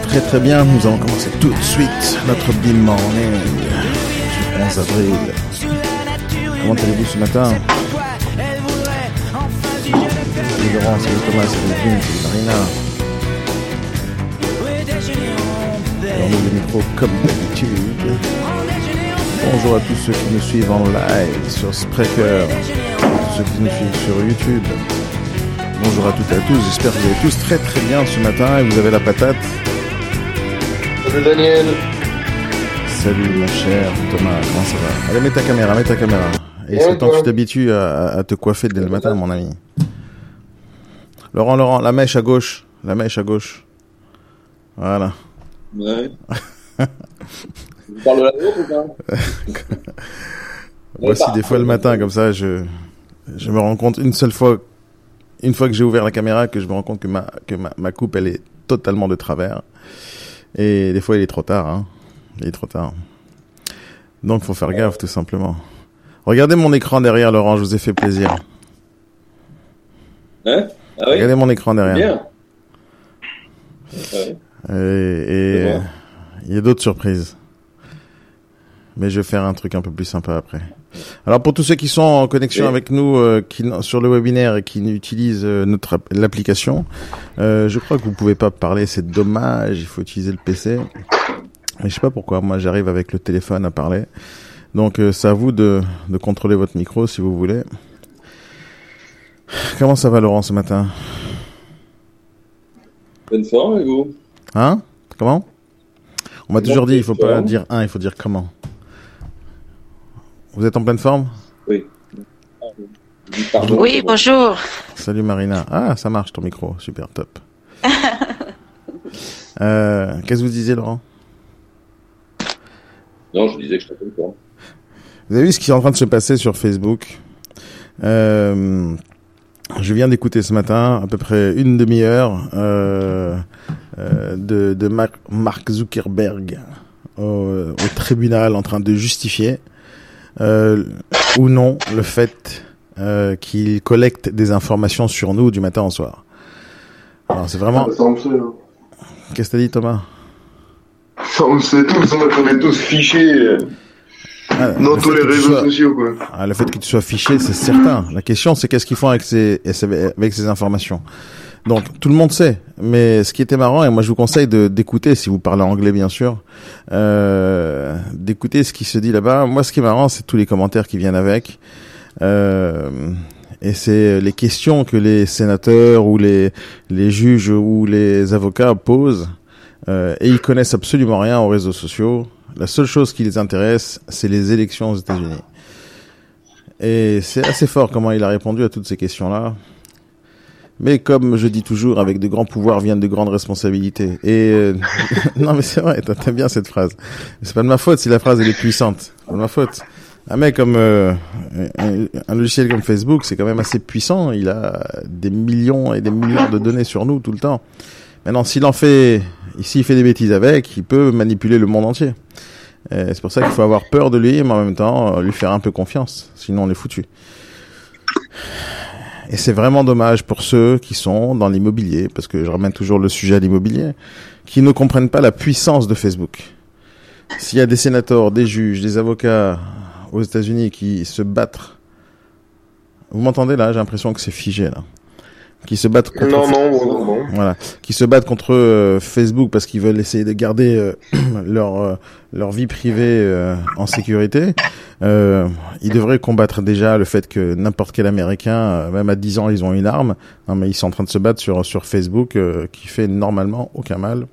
très très bien. Nous allons commencer tout de suite notre Beam Morning du 11 avril. Comment allez-vous ce matin? Laurent, salut Thomas, salut Marina. Alors nous le micro comme d'habitude. Bonjour à tous ceux qui nous suivent en live sur Spreaker, ceux qui nous suivent sur YouTube. Bonjour à toutes et à tous, j'espère que vous allez tous très très bien ce matin et vous avez la patate. Salut Daniel. Salut mon cher Thomas, comment ça va? Allez, mets ta caméra, mets ta caméra. Et c'est temps que tu t'habitues à, à te coiffer dès le matin, mon ami. Laurent, Laurent, la mèche à gauche, la mèche à gauche. Voilà. Ouais. tu parles de la vôtre ou pas? Voici des fois le matin, comme ça, je, je me rends compte une seule fois, une fois que j'ai ouvert la caméra, que je me rends compte que ma, que ma, ma coupe, elle est totalement de travers. Et des fois, il est trop tard, hein. Il est trop tard. Donc, faut faire gaffe, tout simplement. Regardez mon écran derrière, Laurent, je vous ai fait plaisir. Hein? Ah oui? Regardez mon écran derrière. Bien. Et, et il y a d'autres surprises. Mais je vais faire un truc un peu plus sympa après. Alors pour tous ceux qui sont en connexion Oui. avec nous euh, qui, sur le webinaire et qui utilisent euh, notre app- l'application, euh, je crois que vous pouvez pas parler, c'est dommage, il faut utiliser le PC. Mais je sais pas pourquoi, moi j'arrive avec le téléphone à parler. Donc euh, c'est à vous de, de contrôler votre micro si vous voulez. Comment ça va Laurent ce matin? Bonne forme, et vous? Hein? Comment? On m'a toujours dit, il faut pas dire un, il faut dire comment. Vous êtes en pleine forme? Oui. Pardon, Oui, bonjour. Salut Marina. Ah, ça marche ton micro, super top. euh, Qu'est-ce que vous disiez Laurent? Non, je disais que je t'appelle pas. Vous avez vu ce qui est en train de se passer sur Facebook? Euh, Je viens d'écouter ce matin à peu près une demi-heure euh, euh, de, de Mar- Mark Zuckerberg au, au tribunal en train de justifier euh, ou non le fait euh, qu'il collecte des informations sur nous du matin au soir. Alors c'est vraiment... Hein. Qu'est-ce que t'as dit Thomas? Ça, on sait tous, on est tous fichés euh, Ah, dans tous les réseaux sois- sociaux, quoi. Ah, le fait que tu sois fiché, c'est certain. La question, c'est qu'est-ce qu'ils font avec ces, avec ces informations? Donc, tout le monde sait. Mais ce qui était marrant, et moi je vous conseille d'écouter, si vous parlez anglais bien sûr, euh, d'écouter ce qui se dit là-bas. Moi, ce qui est marrant, c'est tous les commentaires qui viennent avec. Euh, et c'est les questions que les sénateurs ou les, les juges ou les avocats posent. Euh, et ils connaissent absolument rien aux réseaux sociaux. La seule chose qui les intéresse, c'est les élections aux États-Unis. Et c'est assez fort comment il a répondu à toutes ces questions-là. Mais comme je dis toujours, avec de grands pouvoirs viennent de grandes responsabilités. Et euh, non, mais c'est vrai, t'aimes bien cette phrase. C'est pas de ma faute si la phrase elle est puissante. C'est pas de ma faute. Un mec comme euh, un, logiciel comme Facebook, c'est quand même assez puissant. Il a des millions et des milliards de données sur nous tout le temps. Maintenant, s'il en fait, s'il fait des bêtises avec, il peut manipuler le monde entier. C'est pour ça qu'il faut avoir peur de lui, mais en même temps lui faire un peu confiance. Sinon, on est foutu. Et c'est vraiment dommage pour ceux qui sont dans l'immobilier, parce que je ramène toujours le sujet à l'immobilier, qui ne comprennent pas la puissance de Facebook. S'il y a des sénateurs, des juges, des avocats aux États-Unis qui se battent, vous m'entendez là? J'ai l'impression que c'est figé là. Qui se battent contre Non, non, bon, non, bon. voilà, qui se battent contre euh, Facebook parce qu'ils veulent essayer de garder euh, leur euh, leur vie privée euh, en sécurité. Euh, ils devraient combattre déjà le fait que n'importe quel Américain, même à 10 ans, ils ont une arme. Non, mais ils sont en train de se battre sur sur Facebook, euh, qui fait normalement aucun mal.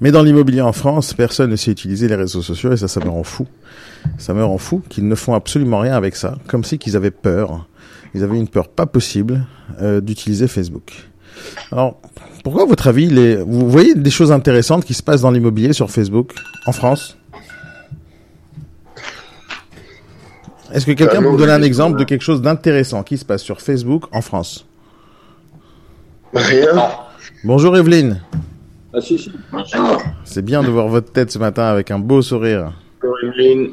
Mais dans l'immobilier en France, personne ne sait utiliser les réseaux sociaux et ça, ça me rend fou. Ça me rend fou qu'ils ne font absolument rien avec ça, comme si qu'ils avaient peur. Ils avaient une peur pas possible euh, d'utiliser Facebook. Alors, pourquoi, à votre avis, les... vous voyez des choses intéressantes qui se passent dans l'immobilier sur Facebook en France? Est-ce que quelqu'un peut me donner un exemple de quelque chose d'intéressant qui se passe sur Facebook en France? Rien. Bonjour Evelyne, Ah si, si. c'est bien de voir votre tête ce matin avec un beau sourire. Encore Evelyne.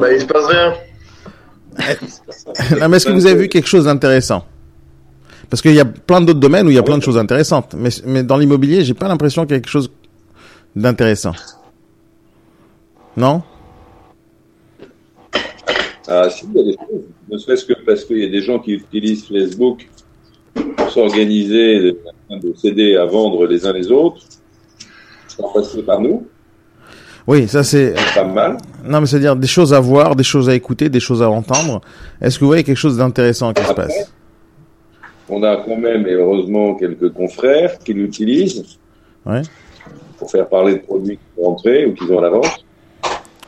Bah, il se passe rien. Non, mais est-ce que vous avez vu quelque chose d'intéressant? Parce qu'il y a plein d'autres domaines où il y a plein de choses intéressantes. Mais, dans l'immobilier, j'ai pas l'impression qu'il y a quelque chose d'intéressant. Non? Ah, si, il y a des choses. Ne serait-ce que parce qu'il y a des gens qui utilisent Facebook pour s'organiser, de s'aider à vendre les uns les autres, sans passer par nous. Oui, ça c'est. Pas mal. Non, mais c'est-à-dire des choses à voir, des choses à écouter, des choses à entendre. Est-ce que vous voyez quelque chose d'intéressant qui se passe? On a quand même, et heureusement, quelques confrères qui l'utilisent Ouais. pour faire parler de produits qui sont rentrés ou qui sont à la vente.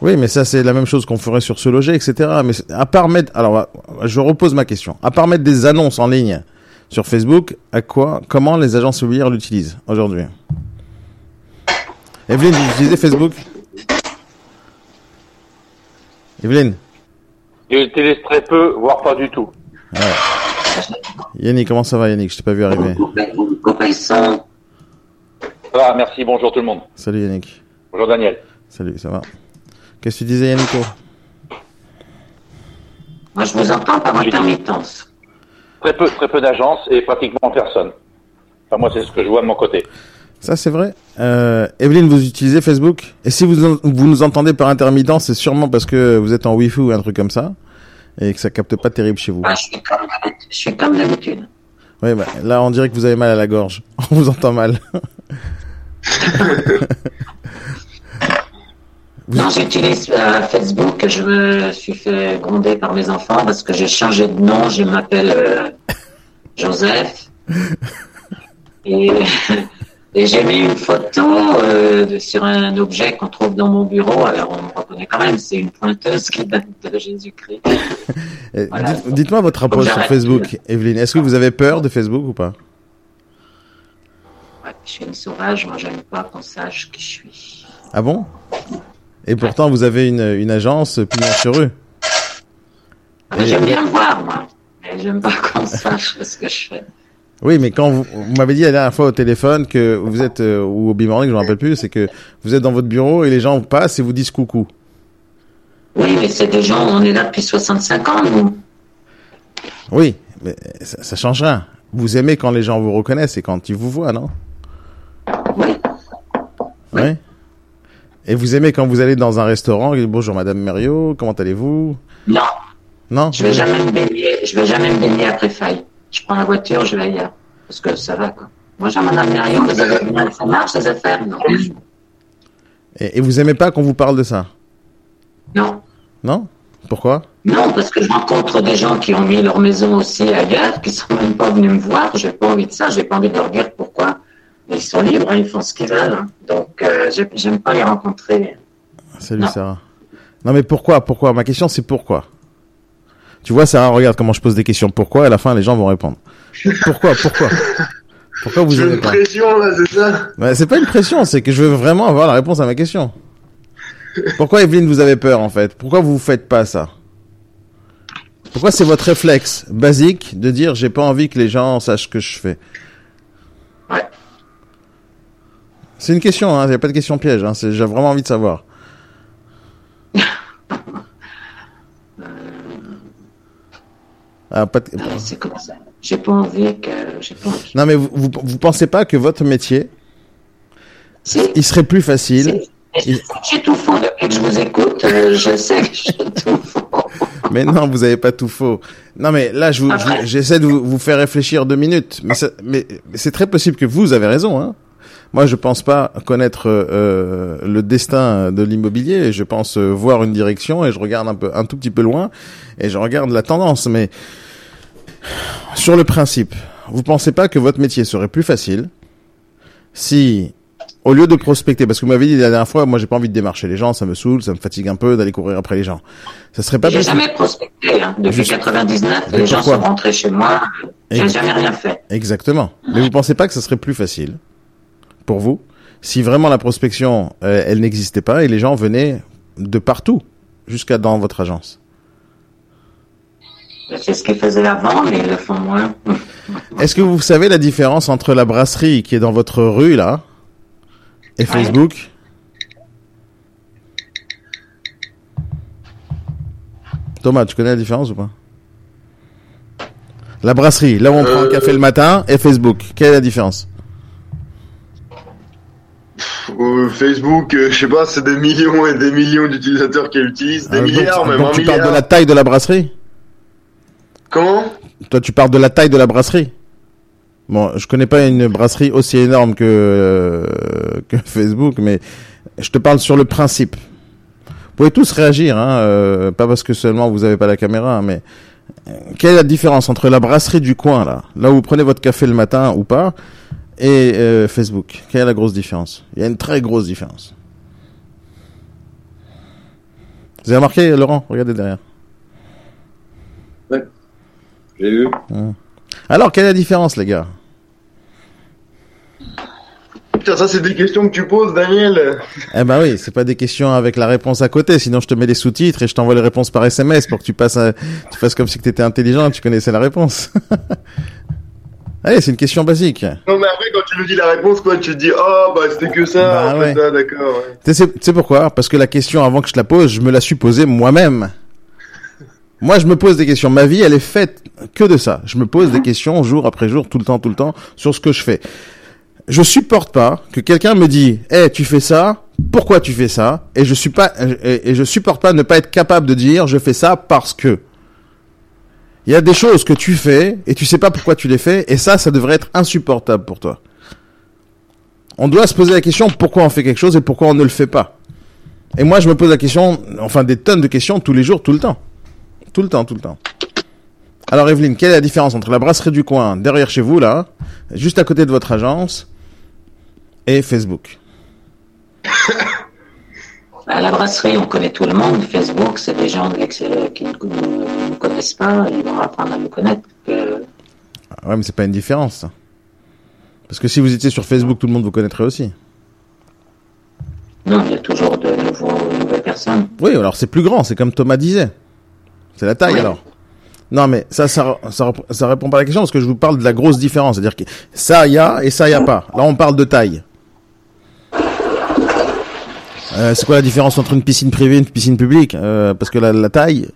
Oui, mais ça c'est la même chose qu'on ferait sur ce loger, etc. Mais à part mettre, alors je repose ma question. À part mettre des annonces en ligne sur Facebook, à quoi, comment les agences immobilières l'utilisent aujourd'hui? Evelyne, vous utilisez Facebook? Evelyne, J'utilise très peu, voire pas du tout. Yannick, comment ça va Yannick? Je t'ai pas vu arriver. Ça va, merci, bonjour tout le monde. Salut Yannick. Bonjour Daniel. Salut, ça va Qu'est-ce que tu disais Yannick Moi, je vous entends par intermittence. Très peu, très peu d'agences et pratiquement personne. Enfin, moi, c'est ce que je vois de mon côté. Ça c'est vrai. Euh, Evelyne, vous utilisez Facebook? Et si vous, vous nous entendez par intermittence, c'est sûrement parce que vous êtes en Wi-Fi ou un truc comme ça et que ça capte pas terrible chez vous. Moi, je suis comme d'habitude. Je suis comme d'habitude. Oui, bah, là, on dirait que vous avez mal à la gorge. On vous entend mal. Vous- Non, j'utilise euh, Facebook. Je me suis fait gronder par mes enfants parce que j'ai changé de nom. Je m'appelle euh, Joseph. Et, et j'ai mis une photo euh, sur un objet qu'on trouve dans mon bureau. Alors, on me reconnaît quand même. C'est une pointeuse qui date de Jésus-Christ. Voilà. dites- Dites-moi votre approche sur. Facebook, Evelyne. Est-ce que vous avez peur de Facebook ou pas? Ouais, je suis une sauvage. Moi, j'aime pas qu'on sache qui je suis. Ah bon? Et pourtant, vous avez une, une agence pignon sur rue. Mais J'aime bien le voir, moi. Mais j'aime pas qu'on sache ce que je fais. Oui, mais quand vous, vous m'avez dit la dernière fois au téléphone que vous êtes, euh, ou au bimorning, je me rappelle plus, c'est que vous êtes dans votre bureau et les gens passent et vous disent coucou. Oui, mais c'est des gens, on est là depuis 65 ans, nous. Oui, mais ça, ça change rien. Vous aimez quand les gens vous reconnaissent et quand ils vous voient, non? Oui. Oui. Et vous aimez quand vous allez dans un restaurant et bonjour Madame Mériot, comment allez-vous? Non, Non? Je vais jamais me baigner, je vais jamais me baigner après faille. Je prends la voiture, je vais ailleurs. Parce que ça va, quoi. Moi, j'ai madame Marion, ça marche, ces affaires? Non. et, et vous aimez pas qu'on vous parle de ça? Non. Non? Pourquoi? Non, parce que je rencontre des gens qui ont mis leur maison aussi ailleurs, qui sont même pas venus me voir. J'ai pas envie de ça, j'ai pas envie de leur dire pourquoi. Mais ils sont libres, hein, ils font ce qu'ils veulent. hein. Donc, euh, j'ai- j'aime pas les rencontrer. Salut Non. Sarah. Non mais pourquoi Pourquoi? Ma question c'est pourquoi? Tu vois Sarah, regarde comment je pose des questions. Pourquoi À la fin, les gens vont répondre. Pourquoi Pourquoi Pourquoi vous aimez une pas pression là, c'est ça Ouais, C'est pas une pression, c'est que je veux vraiment avoir la réponse à ma question. Pourquoi Evelyne vous avez peur en fait Pourquoi vous faites pas ça Pourquoi c'est votre réflexe basique de dire j'ai pas envie que les gens sachent ce que je fais Ouais. C'est une question, hein, y a pas de question piège. Hein, j'ai vraiment envie de savoir. Ah, pas de- C'est comme ça. J'ai pas envie que, pas envie. Non mais vous, vous, vous pensez pas que votre métier, il serait plus facile c'est- Il- J'ai tout faux depuis que je vous écoute. euh, je sais que j'ai tout faux. Mais non, vous avez pas tout faux. Non, mais là, je vous, je vous- j'essaie de vous, vous faire réfléchir deux minutes. Mais, mais c'est très possible que vous avez raison. Hein. Moi, je pense pas connaître euh, le destin de l'immobilier. Je pense euh, voir une direction et je regarde un peu, un tout petit peu loin et je regarde la tendance. Mais sur le principe, vous pensez pas que votre métier serait plus facile si au lieu de prospecter, parce que vous m'avez dit la dernière fois, moi j'ai pas envie de démarcher les gens, ça me saoule, ça me fatigue un peu d'aller courir après les gens. Ça serait pas J'ai jamais prospecté. Hein. Depuis Juste- 99, Mais les gens sont rentrés chez moi. J'ai jamais rien fait. Exactement. Mais vous pensez pas que ça serait plus facile pour vous si vraiment la prospection euh, elle n'existait pas et les gens venaient de partout jusqu'à dans votre agence C'est ce qu'ils faisaient avant, mais ils le font moins. Est-ce que vous savez la différence entre la brasserie qui est dans votre rue là et Facebook? Thomas, tu connais la différence ou pas? La brasserie, là où on prend un Euh. café le matin, et Facebook. Quelle est la différence? Euh, Facebook, euh, je sais pas, c'est des millions et des millions d'utilisateurs qui l'utilisent, des donc- milliards même, donc un tu milliard. parles de la taille de la brasserie Comment? Toi, tu parles de la taille de la brasserie Bon, je connais pas une brasserie aussi énorme que, euh, que Facebook, mais je te parle sur le principe. Vous pouvez tous réagir, hein, pas parce que seulement vous avez pas la caméra, mais euh, quelle est la différence entre la brasserie du coin, là, là où vous prenez votre café le matin ou pas, et euh, Facebook Quelle est la grosse différence? Il y a une très grosse différence. Vous avez remarqué, Laurent? Regardez derrière. J'ai vu. Alors, quelle est la différence, les gars? Putain, ça c'est des questions que tu poses, Daniel. Eh ben oui, c'est pas des questions avec la réponse à côté, sinon je te mets les sous-titres et je t'envoie les réponses par SMS pour que tu passes, à- tu fasses comme si tu étais intelligent et tu connaissais la réponse. Allez, c'est une question basique. Non mais après quand tu nous dis la réponse, quoi, tu te dis, oh bah c'était que ça, Bah, ouais. d'accord. ouais. Tu sais, tu sais pourquoi? Parce que la question, avant que je te la pose, je me la suis posée moi-même. Moi, je me pose des questions. Ma vie, elle est faite que de ça. Je me pose des questions jour après jour, tout le temps, tout le temps, sur ce que je fais. Je supporte pas que quelqu'un me dit, eh, tu fais ça, pourquoi tu fais ça? Et je suis pas, et, et je supporte pas ne pas être capable de dire, je fais ça parce que. Il y a des choses que tu fais et tu sais pas pourquoi tu les fais, et ça, ça devrait être insupportable pour toi. On doit se poser la question pourquoi on fait quelque chose et pourquoi on ne le fait pas? Et moi, je me pose la question, enfin des tonnes de questions tous les jours, tout le temps. Tout le temps, tout le temps. Alors Evelyne, quelle est la différence entre la brasserie du coin, derrière chez vous, là, juste à côté de votre agence, et Facebook? La brasserie, on connaît tout le monde. Facebook, c'est des gens l'extérieur qui ne ne connaissent pas. Ils vont apprendre à nous connaître. Ah Ouais, mais c'est pas une différence, ça. Parce que si vous étiez sur Facebook, tout le monde vous connaîtrait aussi. non, il y a toujours de nouveaux, nouvelles personnes. Oui, alors c'est plus grand, c'est comme Thomas disait. C'est la taille alors. Non, mais ça, ça, ça, ça répond pas à la question parce que je vous parle de la grosse différence. C'est-à-dire que ça y a et ça y a pas. Là, on parle de taille. Euh, c'est quoi la différence entre une piscine privée et une piscine publique? Euh, Parce que la, la taille.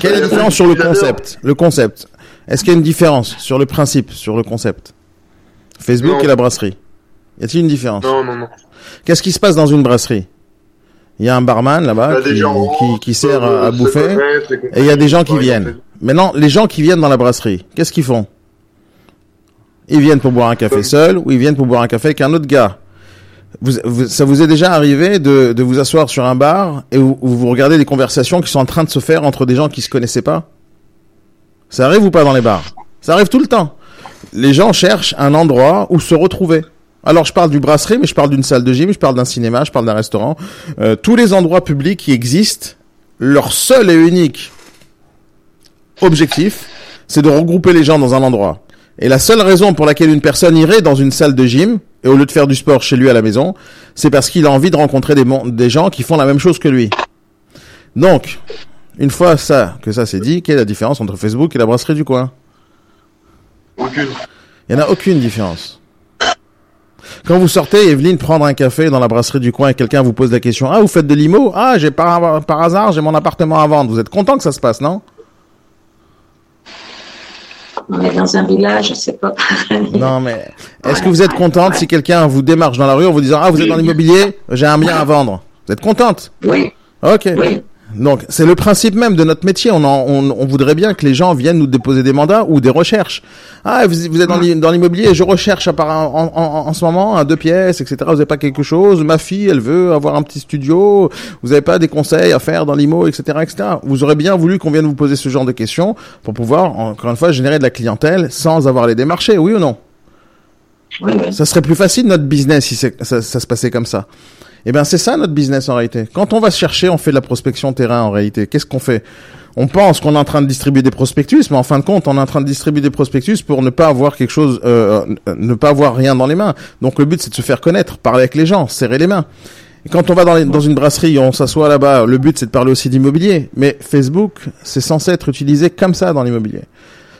Quelle est la différence sur le concept? Le concept. Est-ce qu'il y a une différence sur le principe, sur le concept? Facebook Non. et la brasserie. Y a-t-il une différence? Non, non, non. Qu'est-ce qui se passe dans une brasserie? Il y a un barman là-bas qui, qui, qui sert à, à euh, bouffer et il y a des gens qui viennent. Maintenant, les gens qui viennent dans la brasserie, qu'est-ce qu'ils font? Ils viennent pour boire un café seul ou ils viennent pour boire un café avec un autre gars vous, vous- ça vous est déjà arrivé de, de vous asseoir sur un bar et où vous regardez des conversations qui sont en train de se faire entre des gens qui se connaissaient pas? Ça arrive ou pas dans les bars? Ça arrive tout le temps. Les gens cherchent un endroit où se retrouver. Alors je parle du brasserie, mais je parle d'une salle de gym, je parle d'un cinéma, je parle d'un restaurant. Euh, tous les endroits publics qui existent, leur seul et unique objectif, c'est de regrouper les gens dans un endroit. Et la seule raison pour laquelle une personne irait dans une salle de gym, et au lieu de faire du sport chez lui à la maison, c'est parce qu'il a envie de rencontrer des, gens qui font la même chose que lui. Donc, une fois ça, que ça c'est dit, quelle est la différence entre Facebook et la brasserie du coin? Aucune. Il n'y en a aucune différence. Quand vous sortez, Evelyne, prendre un café dans la brasserie du coin et quelqu'un vous pose la question, ah, vous faites de l'IMO? Ah, j'ai par, par hasard, j'ai mon appartement à vendre. Vous êtes content que ça se passe, non? On est dans un village, je sais pas. Non, mais est-ce que vous êtes contente si quelqu'un vous démarche dans la rue en vous disant, ah, vous êtes dans l'immobilier, j'ai un bien à vendre? Vous êtes contente? Oui, Ok. oui. Donc, c'est le principe même de notre métier. On, en- on, on voudrait bien que les gens viennent nous déposer des mandats ou des recherches. Ah, vous, vous êtes dans l'i- dans l'immobilier, je recherche à part- en, en, en ce moment un deux pièces, etc. Vous n'avez pas quelque chose? Ma fille, elle veut avoir un petit studio. Vous n'avez pas des conseils à faire dans l'IMO, etc., etc. Vous aurez bien voulu qu'on vienne vous poser ce genre de questions pour pouvoir, encore une fois, générer de la clientèle sans avoir les démarchés, oui ou non? Oui, oui. ça serait plus facile notre business si ça, ça se passait comme ça. Eh bien, c'est ça notre business en réalité. Quand on va chercher, on fait de la prospection terrain en réalité. Qu'est-ce qu'on fait? On pense qu'on est en train de distribuer des prospectus, mais en fin de compte, on est en train de distribuer des prospectus pour ne pas avoir quelque chose, euh, euh, ne pas avoir rien dans les mains. Donc le but, c'est de se faire connaître, parler avec les gens, serrer les mains. Et quand on va dans, dans une brasserie, on s'assoit là-bas, le but, c'est de parler aussi d'immobilier. Mais Facebook, c'est censé être utilisé comme ça dans l'immobilier.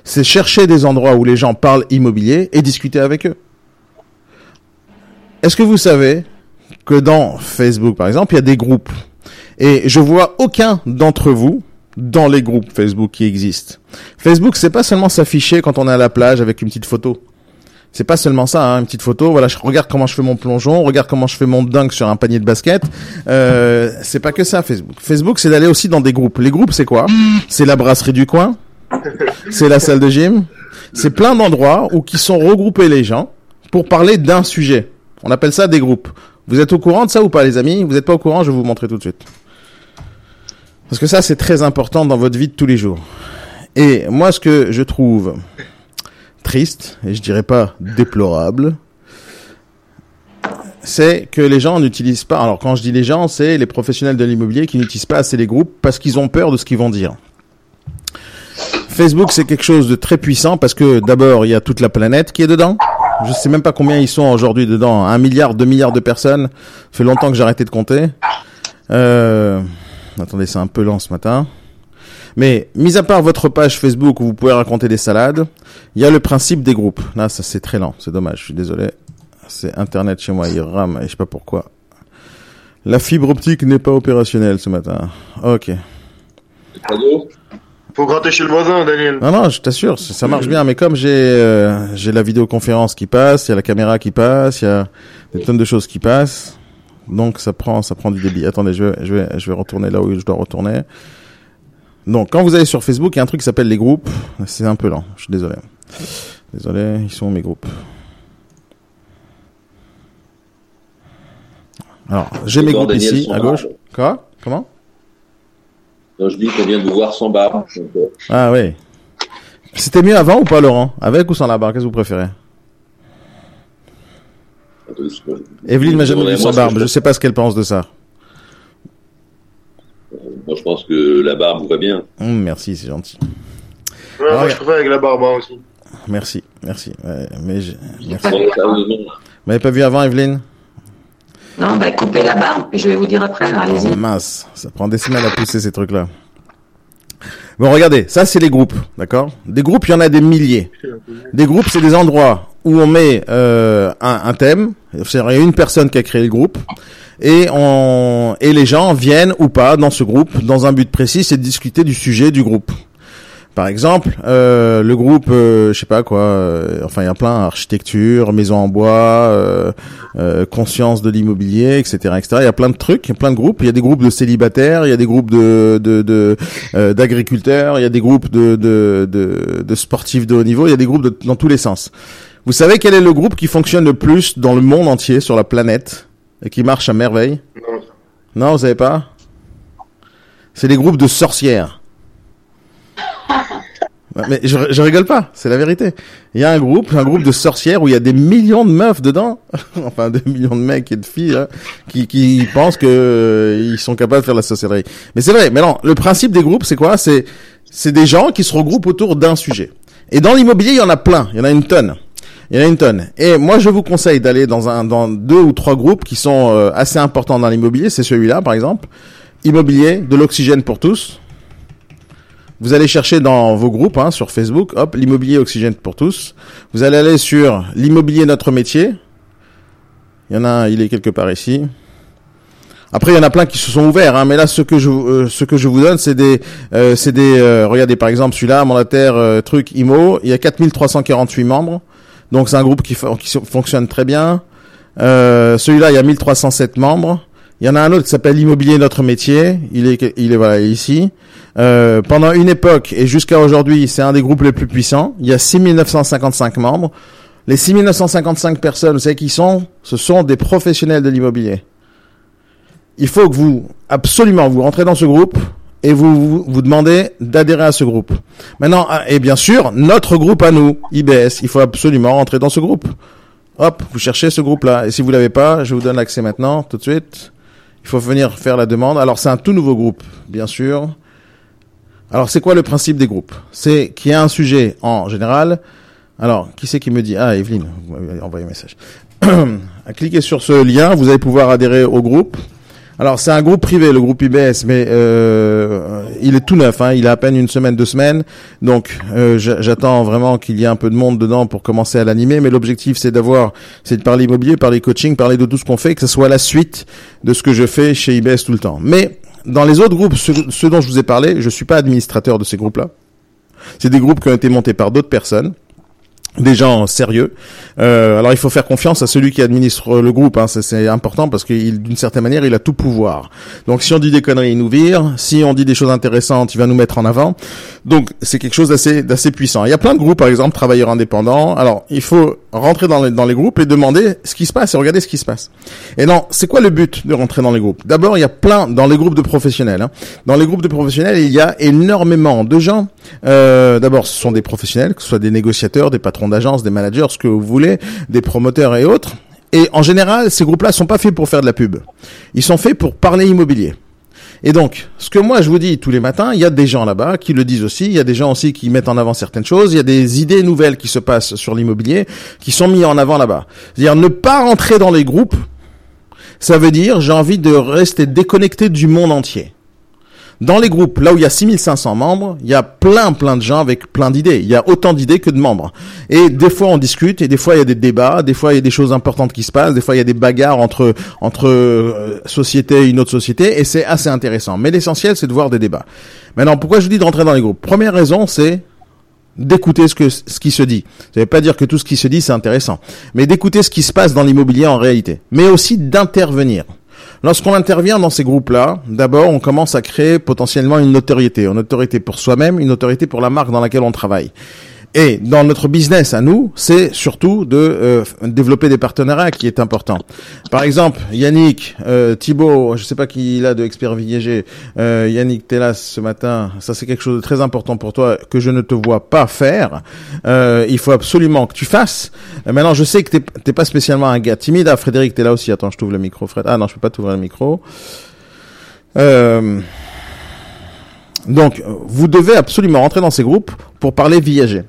C'est chercher des endroits où les gens parlent immobilier et discuter avec eux. Est-ce que vous savez que dans Facebook, par exemple, il y a des groupes et je vois aucun d'entre vous dans les groupes Facebook qui existent. Facebook, c'est pas seulement s'afficher quand on est à la plage avec une petite photo. C'est pas seulement ça, hein, une petite photo. Voilà, je regarde comment je fais mon plongeon, regarde comment je fais mon dunk sur un panier de basket. Euh, c'est pas que ça, Facebook. Facebook, c'est d'aller aussi dans des groupes. Les groupes, c'est quoi? C'est la brasserie du coin, c'est la salle de gym, c'est plein d'endroits où qui sont regroupés les gens pour parler d'un sujet. On appelle ça des groupes. Vous êtes au courant de ça ou pas, les amis? Vous n'êtes pas au courant Je vais vous montrer tout de suite. Parce que ça, c'est très important dans votre vie de tous les jours. Et moi, ce que je trouve triste, et je dirais pas déplorable, c'est que les gens n'utilisent pas, alors quand je dis les gens, c'est les professionnels de l'immobilier qui n'utilisent pas assez les groupes parce qu'ils ont peur de ce qu'ils vont dire. Facebook, c'est quelque chose de très puissant parce que d'abord, il y a toute la planète qui est dedans. Je sais même pas combien ils sont aujourd'hui dedans. Un milliard, deux milliards de personnes. Ça fait longtemps que j'ai arrêté de compter. Euh... Attendez, c'est un peu lent ce matin. Mais, mis à part votre page Facebook où vous pouvez raconter des salades, il y a le principe des groupes. Là, ça c'est très lent, c'est dommage, je suis désolé. C'est Internet chez moi, il rame, et je sais pas pourquoi. La fibre optique n'est pas opérationnelle ce matin. Ok. Faut gratter chez le voisin, Daniel. Non, non, je t'assure, ça marche bien. Mais comme j'ai euh, j'ai la vidéoconférence qui passe, il y a la caméra qui passe, il y a des tonnes de choses qui passent, donc ça prend ça prend du débit. Attendez, je vais je vais je vais retourner là où je dois retourner. Donc, quand vous allez sur Facebook, il y a un truc qui s'appelle les groupes. C'est un peu lent, je suis désolé. Désolé, ils sont mes groupes? Alors, j'ai mes groupes ici, à gauche. Quoi? Comment? Non, Je dis qu'on vient de voir sans barbe. Euh. Ah oui. C'était mieux avant ou pas, Laurent? Avec ou sans la barbe Qu'est-ce que vous préférez? Evelyne m'a jamais vu sans barbe. Je sais pas ce qu'elle pense de ça. Moi, je pense que la barbe va bien. Hum, merci, c'est gentil. Ouais, moi, je préfère avec la barbe hein, aussi. Merci, merci. Ouais, mais je... merci. Vous m'avez pas vu avant, Evelyne? Non, bah coupez la barbe, puis je vais vous dire après. Allez-y. Oh, mince, ça prend des semaines à pousser ces trucs-là. Bon, regardez, ça c'est les groupes, d'accord? Des groupes, il y en a des milliers. Des groupes, c'est des endroits où on met euh, un, thème. A une personne qui a créé le groupe et on et les gens viennent ou pas dans ce groupe dans un but précis, c'est de discuter du sujet du groupe. Par exemple, euh, le groupe, euh, je sais pas quoi, euh, enfin il y a plein, architecture, maison en bois, euh, euh, conscience de l'immobilier, etc., etc. Il y a plein de trucs, il y a plein de groupes. Il y a des groupes de célibataires, il y a des groupes de de de d'agriculteurs, il y a des groupes de, de de de sportifs de haut niveau, il y a des groupes de, dans tous les sens. Vous savez quel est le groupe qui fonctionne le plus dans le monde entier sur la planète et qui marche à merveille? Non. Non, vous savez pas? C'est les groupes de sorcières. Mais je, je rigole pas, c'est la vérité. Il y a un groupe, un groupe de sorcières où il y a des millions de meufs dedans, enfin des millions de mecs et de filles hein, qui, qui pensent que euh, ils sont capables de faire la sorcellerie. Mais c'est vrai. Mais non, le principe des groupes, c'est quoi? C'est c'est des gens qui se regroupent autour d'un sujet. Et dans l'immobilier, il y en a plein, il y en a une tonne. Il y en a une tonne. Et moi, je vous conseille d'aller dans un, dans deux ou trois groupes qui sont euh, assez importants dans l'immobilier. C'est celui-là, par exemple. Immobilier, de l'oxygène pour tous. Vous allez chercher dans vos groupes, hein, sur Facebook, hop, l'immobilier oxygène pour tous. Vous allez aller sur l'immobilier notre métier. Il y en a il est quelque part ici. Après, il y en a plein qui se sont ouverts, hein, mais là, ce que je, euh, ce que je vous donne, c'est des, euh, c'est des, regardez par exemple celui-là, mandataire truc IMO, il y a 4348 membres. Donc c'est un groupe qui, qui fonctionne très bien. Euh, Celui-là, il y a 1307 membres. Il y en a un autre qui s'appelle Immobilier Notre Métier. Il est, il est voilà ici. Euh, pendant une époque et jusqu'à aujourd'hui, c'est un des groupes les plus puissants. Il y a 6955 membres. Les 6955 personnes, vous savez qui sont? Ce sont des professionnels de l'immobilier. Il faut que vous, absolument, vous rentrez dans ce groupe, et vous vous, demandez d'adhérer à ce groupe. Maintenant, ah, et bien sûr, notre groupe à nous, IBS, il faut absolument rentrer dans ce groupe. Hop, vous cherchez ce groupe-là. Et si vous l'avez pas, je vous donne l'accès maintenant, tout de suite. Il faut venir faire la demande. Alors, c'est un tout nouveau groupe, bien sûr. Alors, c'est quoi le principe des groupes? C'est qu'il y a un sujet en général. Alors, qui c'est qui me dit? Ah, Evelyne, vous m'avez envoyé un message. Cliquez sur ce lien, vous allez pouvoir adhérer au groupe. Alors c'est un groupe privé, le groupe IBS, mais euh, il est tout neuf. Hein, il a à peine une semaine, deux semaines. Donc euh, j'attends vraiment qu'il y ait un peu de monde dedans pour commencer à l'animer. Mais l'objectif c'est d'avoir, c'est de parler immobilier, parler coaching, parler de tout ce qu'on fait, que ce soit la suite de ce que je fais chez IBS tout le temps. Mais dans les autres groupes, ceux, ceux dont je vous ai parlé, je suis pas administrateur de ces groupes-là. C'est des groupes qui ont été montés par d'autres personnes des gens sérieux. Euh, alors il faut faire confiance à celui qui administre le groupe, hein, c'est important parce qu'il d'une certaine manière il a tout pouvoir. Donc si on dit des conneries, il nous vire. Si on dit des choses intéressantes, il va nous mettre en avant. Donc c'est quelque chose d'assez d'assez puissant. Il y a plein de groupes, par exemple travailleurs indépendants. Alors il faut rentrer dans les, dans les groupes et demander ce qui se passe et regarder ce qui se passe. Et non, c'est quoi le but de rentrer dans les groupes? D'abord il y a plein dans les groupes de professionnels. Hein. Dans les groupes de professionnels il y a énormément de gens. Euh, D'abord ce sont des professionnels, que ce soit des négociateurs, des patrons d'agence, des managers, ce que vous voulez, des promoteurs et autres. Et en général, ces groupes-là sont pas faits pour faire de la pub. Ils sont faits pour parler immobilier. Et donc, ce que moi je vous dis tous les matins, il y a des gens là-bas qui le disent aussi, il y a des gens aussi qui mettent en avant certaines choses, il y a des idées nouvelles qui se passent sur l'immobilier, qui sont mis en avant là-bas. C'est-à-dire ne pas rentrer dans les groupes, ça veut dire j'ai envie de rester déconnecté du monde entier. Dans les groupes, là où il y a 6500 membres, il y a plein plein de gens avec plein d'idées. Il y a autant d'idées que de membres. Et des fois on discute, et des fois il y a des débats, des fois il y a des choses importantes qui se passent, des fois il y a des bagarres entre entre euh, sociétés et une autre société, et c'est assez intéressant. Mais l'essentiel c'est de voir des débats. Maintenant, pourquoi je vous dis de rentrer dans les groupes? Première raison, c'est d'écouter ce ce qui se dit. Ça veut pas dire que tout ce qui se dit c'est intéressant, mais d'écouter ce qui se passe dans l'immobilier en réalité, mais aussi d'intervenir. Lorsqu'on intervient dans ces groupes-là, d'abord, on commence à créer potentiellement une notoriété. Une notoriété pour soi-même, une notoriété pour la marque dans laquelle on travaille. Et dans notre business à nous, c'est surtout de euh, développer des partenariats qui est important. Par exemple, Yannick, euh, Thibaut, je sais pas qui il a de expert viager, euh, Yannick Télas ce matin, ça c'est quelque chose de très important pour toi que je ne te vois pas faire. Euh, il faut absolument que tu fasses. Euh, maintenant, je sais que t'es t'es pas spécialement un gars timide. Ah, Frédéric, t'es là aussi. Attends, je t'ouvre le micro, Fred. Ah non, je peux pas t'ouvrir le micro. Euh, donc, vous devez absolument rentrer dans ces groupes pour parler viager.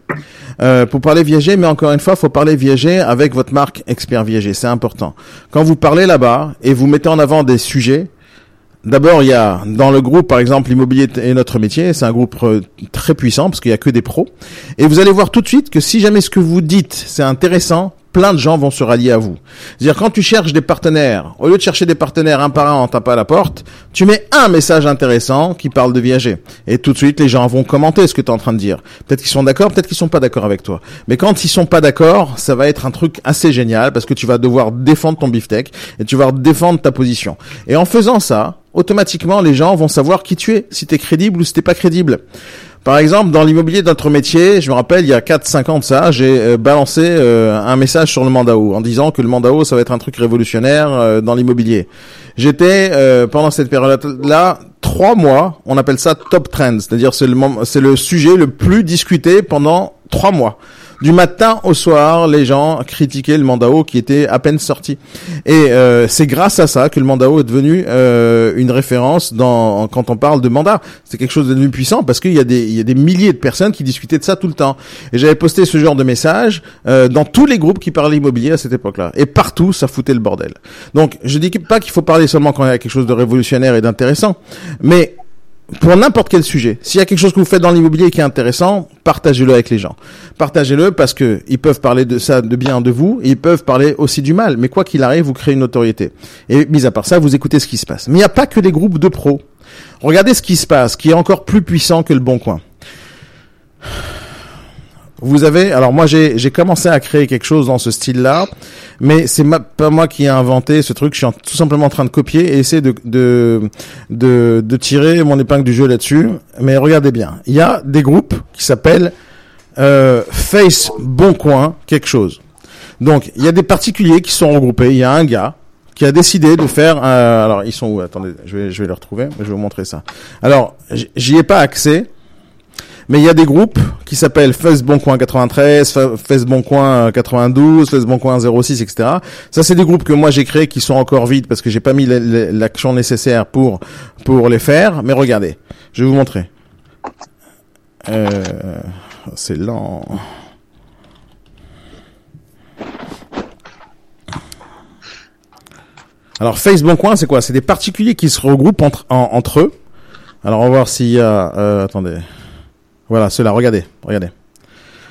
Euh, pour parler viager, mais encore une fois, faut parler viager avec votre marque expert viager. C'est important. Quand vous parlez là-bas et vous mettez en avant des sujets, D'abord, il y a dans le groupe, par exemple, l'immobilier est notre métier. C'est un groupe euh, très puissant parce qu'il y a que des pros. Et vous allez voir tout de suite que si jamais ce que vous dites c'est intéressant, plein de gens vont se rallier à vous. C'est-à-dire quand tu cherches des partenaires, au lieu de chercher des partenaires un par un en tapant à la porte, tu mets un message intéressant qui parle de viager. Et tout de suite, les gens vont commenter ce que tu es en train de dire. Peut-être qu'ils sont d'accord, peut-être qu'ils sont pas d'accord avec toi. Mais quand ils sont pas d'accord, ça va être un truc assez génial parce que tu vas devoir défendre ton beefsteak et tu vas défendre ta position. Et en faisant ça, automatiquement, les gens vont savoir qui tu es, si tu es crédible ou si t'es pas crédible. Par exemple, dans l'immobilier de notre métier, je me rappelle, il y a 4-5 ans de ça, j'ai euh, balancé euh, un message sur le Mandao en disant que le Mandao, ça va être un truc révolutionnaire euh, dans l'immobilier. J'étais, pendant cette période-là, trois mois, on appelle ça top trends, c'est-à-dire c'est le, c'est le sujet le plus discuté pendant trois mois. Du matin au soir, les gens critiquaient le Mandao qui était à peine sorti. Et euh, c'est grâce à ça que le Mandao est devenu euh, une référence dans quand on parle de mandat. C'est quelque chose de devenu puissant parce qu'il y a des il y a des milliers de personnes qui discutaient de ça tout le temps. Et j'avais posté ce genre de message euh, dans tous les groupes qui parlaient immobilier à cette époque-là. Et partout, ça foutait le bordel. Donc, je dis pas qu'il faut parler seulement quand il y a quelque chose de révolutionnaire et d'intéressant, mais pour n'importe quel sujet. S'il y a quelque chose que vous faites dans l'immobilier qui est intéressant, partagez-le avec les gens. Partagez-le parce que ils peuvent parler de ça de bien de vous, et ils peuvent parler aussi du mal. Mais quoi qu'il arrive, vous créez une notoriété. Et mis à part ça, vous écoutez ce qui se passe. Mais il n'y a pas que des groupes de pros. Regardez ce qui se passe, qui est encore plus puissant que le Bon Coin. Vous avez, alors moi j'ai commencé à créer quelque chose dans ce style-là, mais c'est pas moi qui ai inventé ce truc. Je suis tout simplement en train de copier et essayer de de de, de tirer mon épingle du jeu là-dessus. Mais regardez bien, il y a des groupes qui s'appellent euh, Face Bon Coin quelque chose. Donc il y a des particuliers qui sont regroupés. Il y a un gars qui a décidé de faire. un- alors ils sont où? Attendez, je vais je vais les retrouver. Je vais vous montrer ça. Alors j'y ai pas accès. Mais il y a des groupes qui s'appellent Facebookcoin 93, Fa- Facebookcoin 92, Facebookcoin 06, etc. Ça, c'est des groupes que moi j'ai créés qui sont encore vides parce que j'ai pas mis la- la- l'action nécessaire pour pour les faire. Mais regardez, je vais vous montrer. Euh, c'est lent. Alors Facebookcoin, c'est quoi? C'est des particuliers qui se regroupent entre en- entre eux. Alors on va voir s'il y a. euh, attendez. Voilà, ceux-là, regardez, regardez.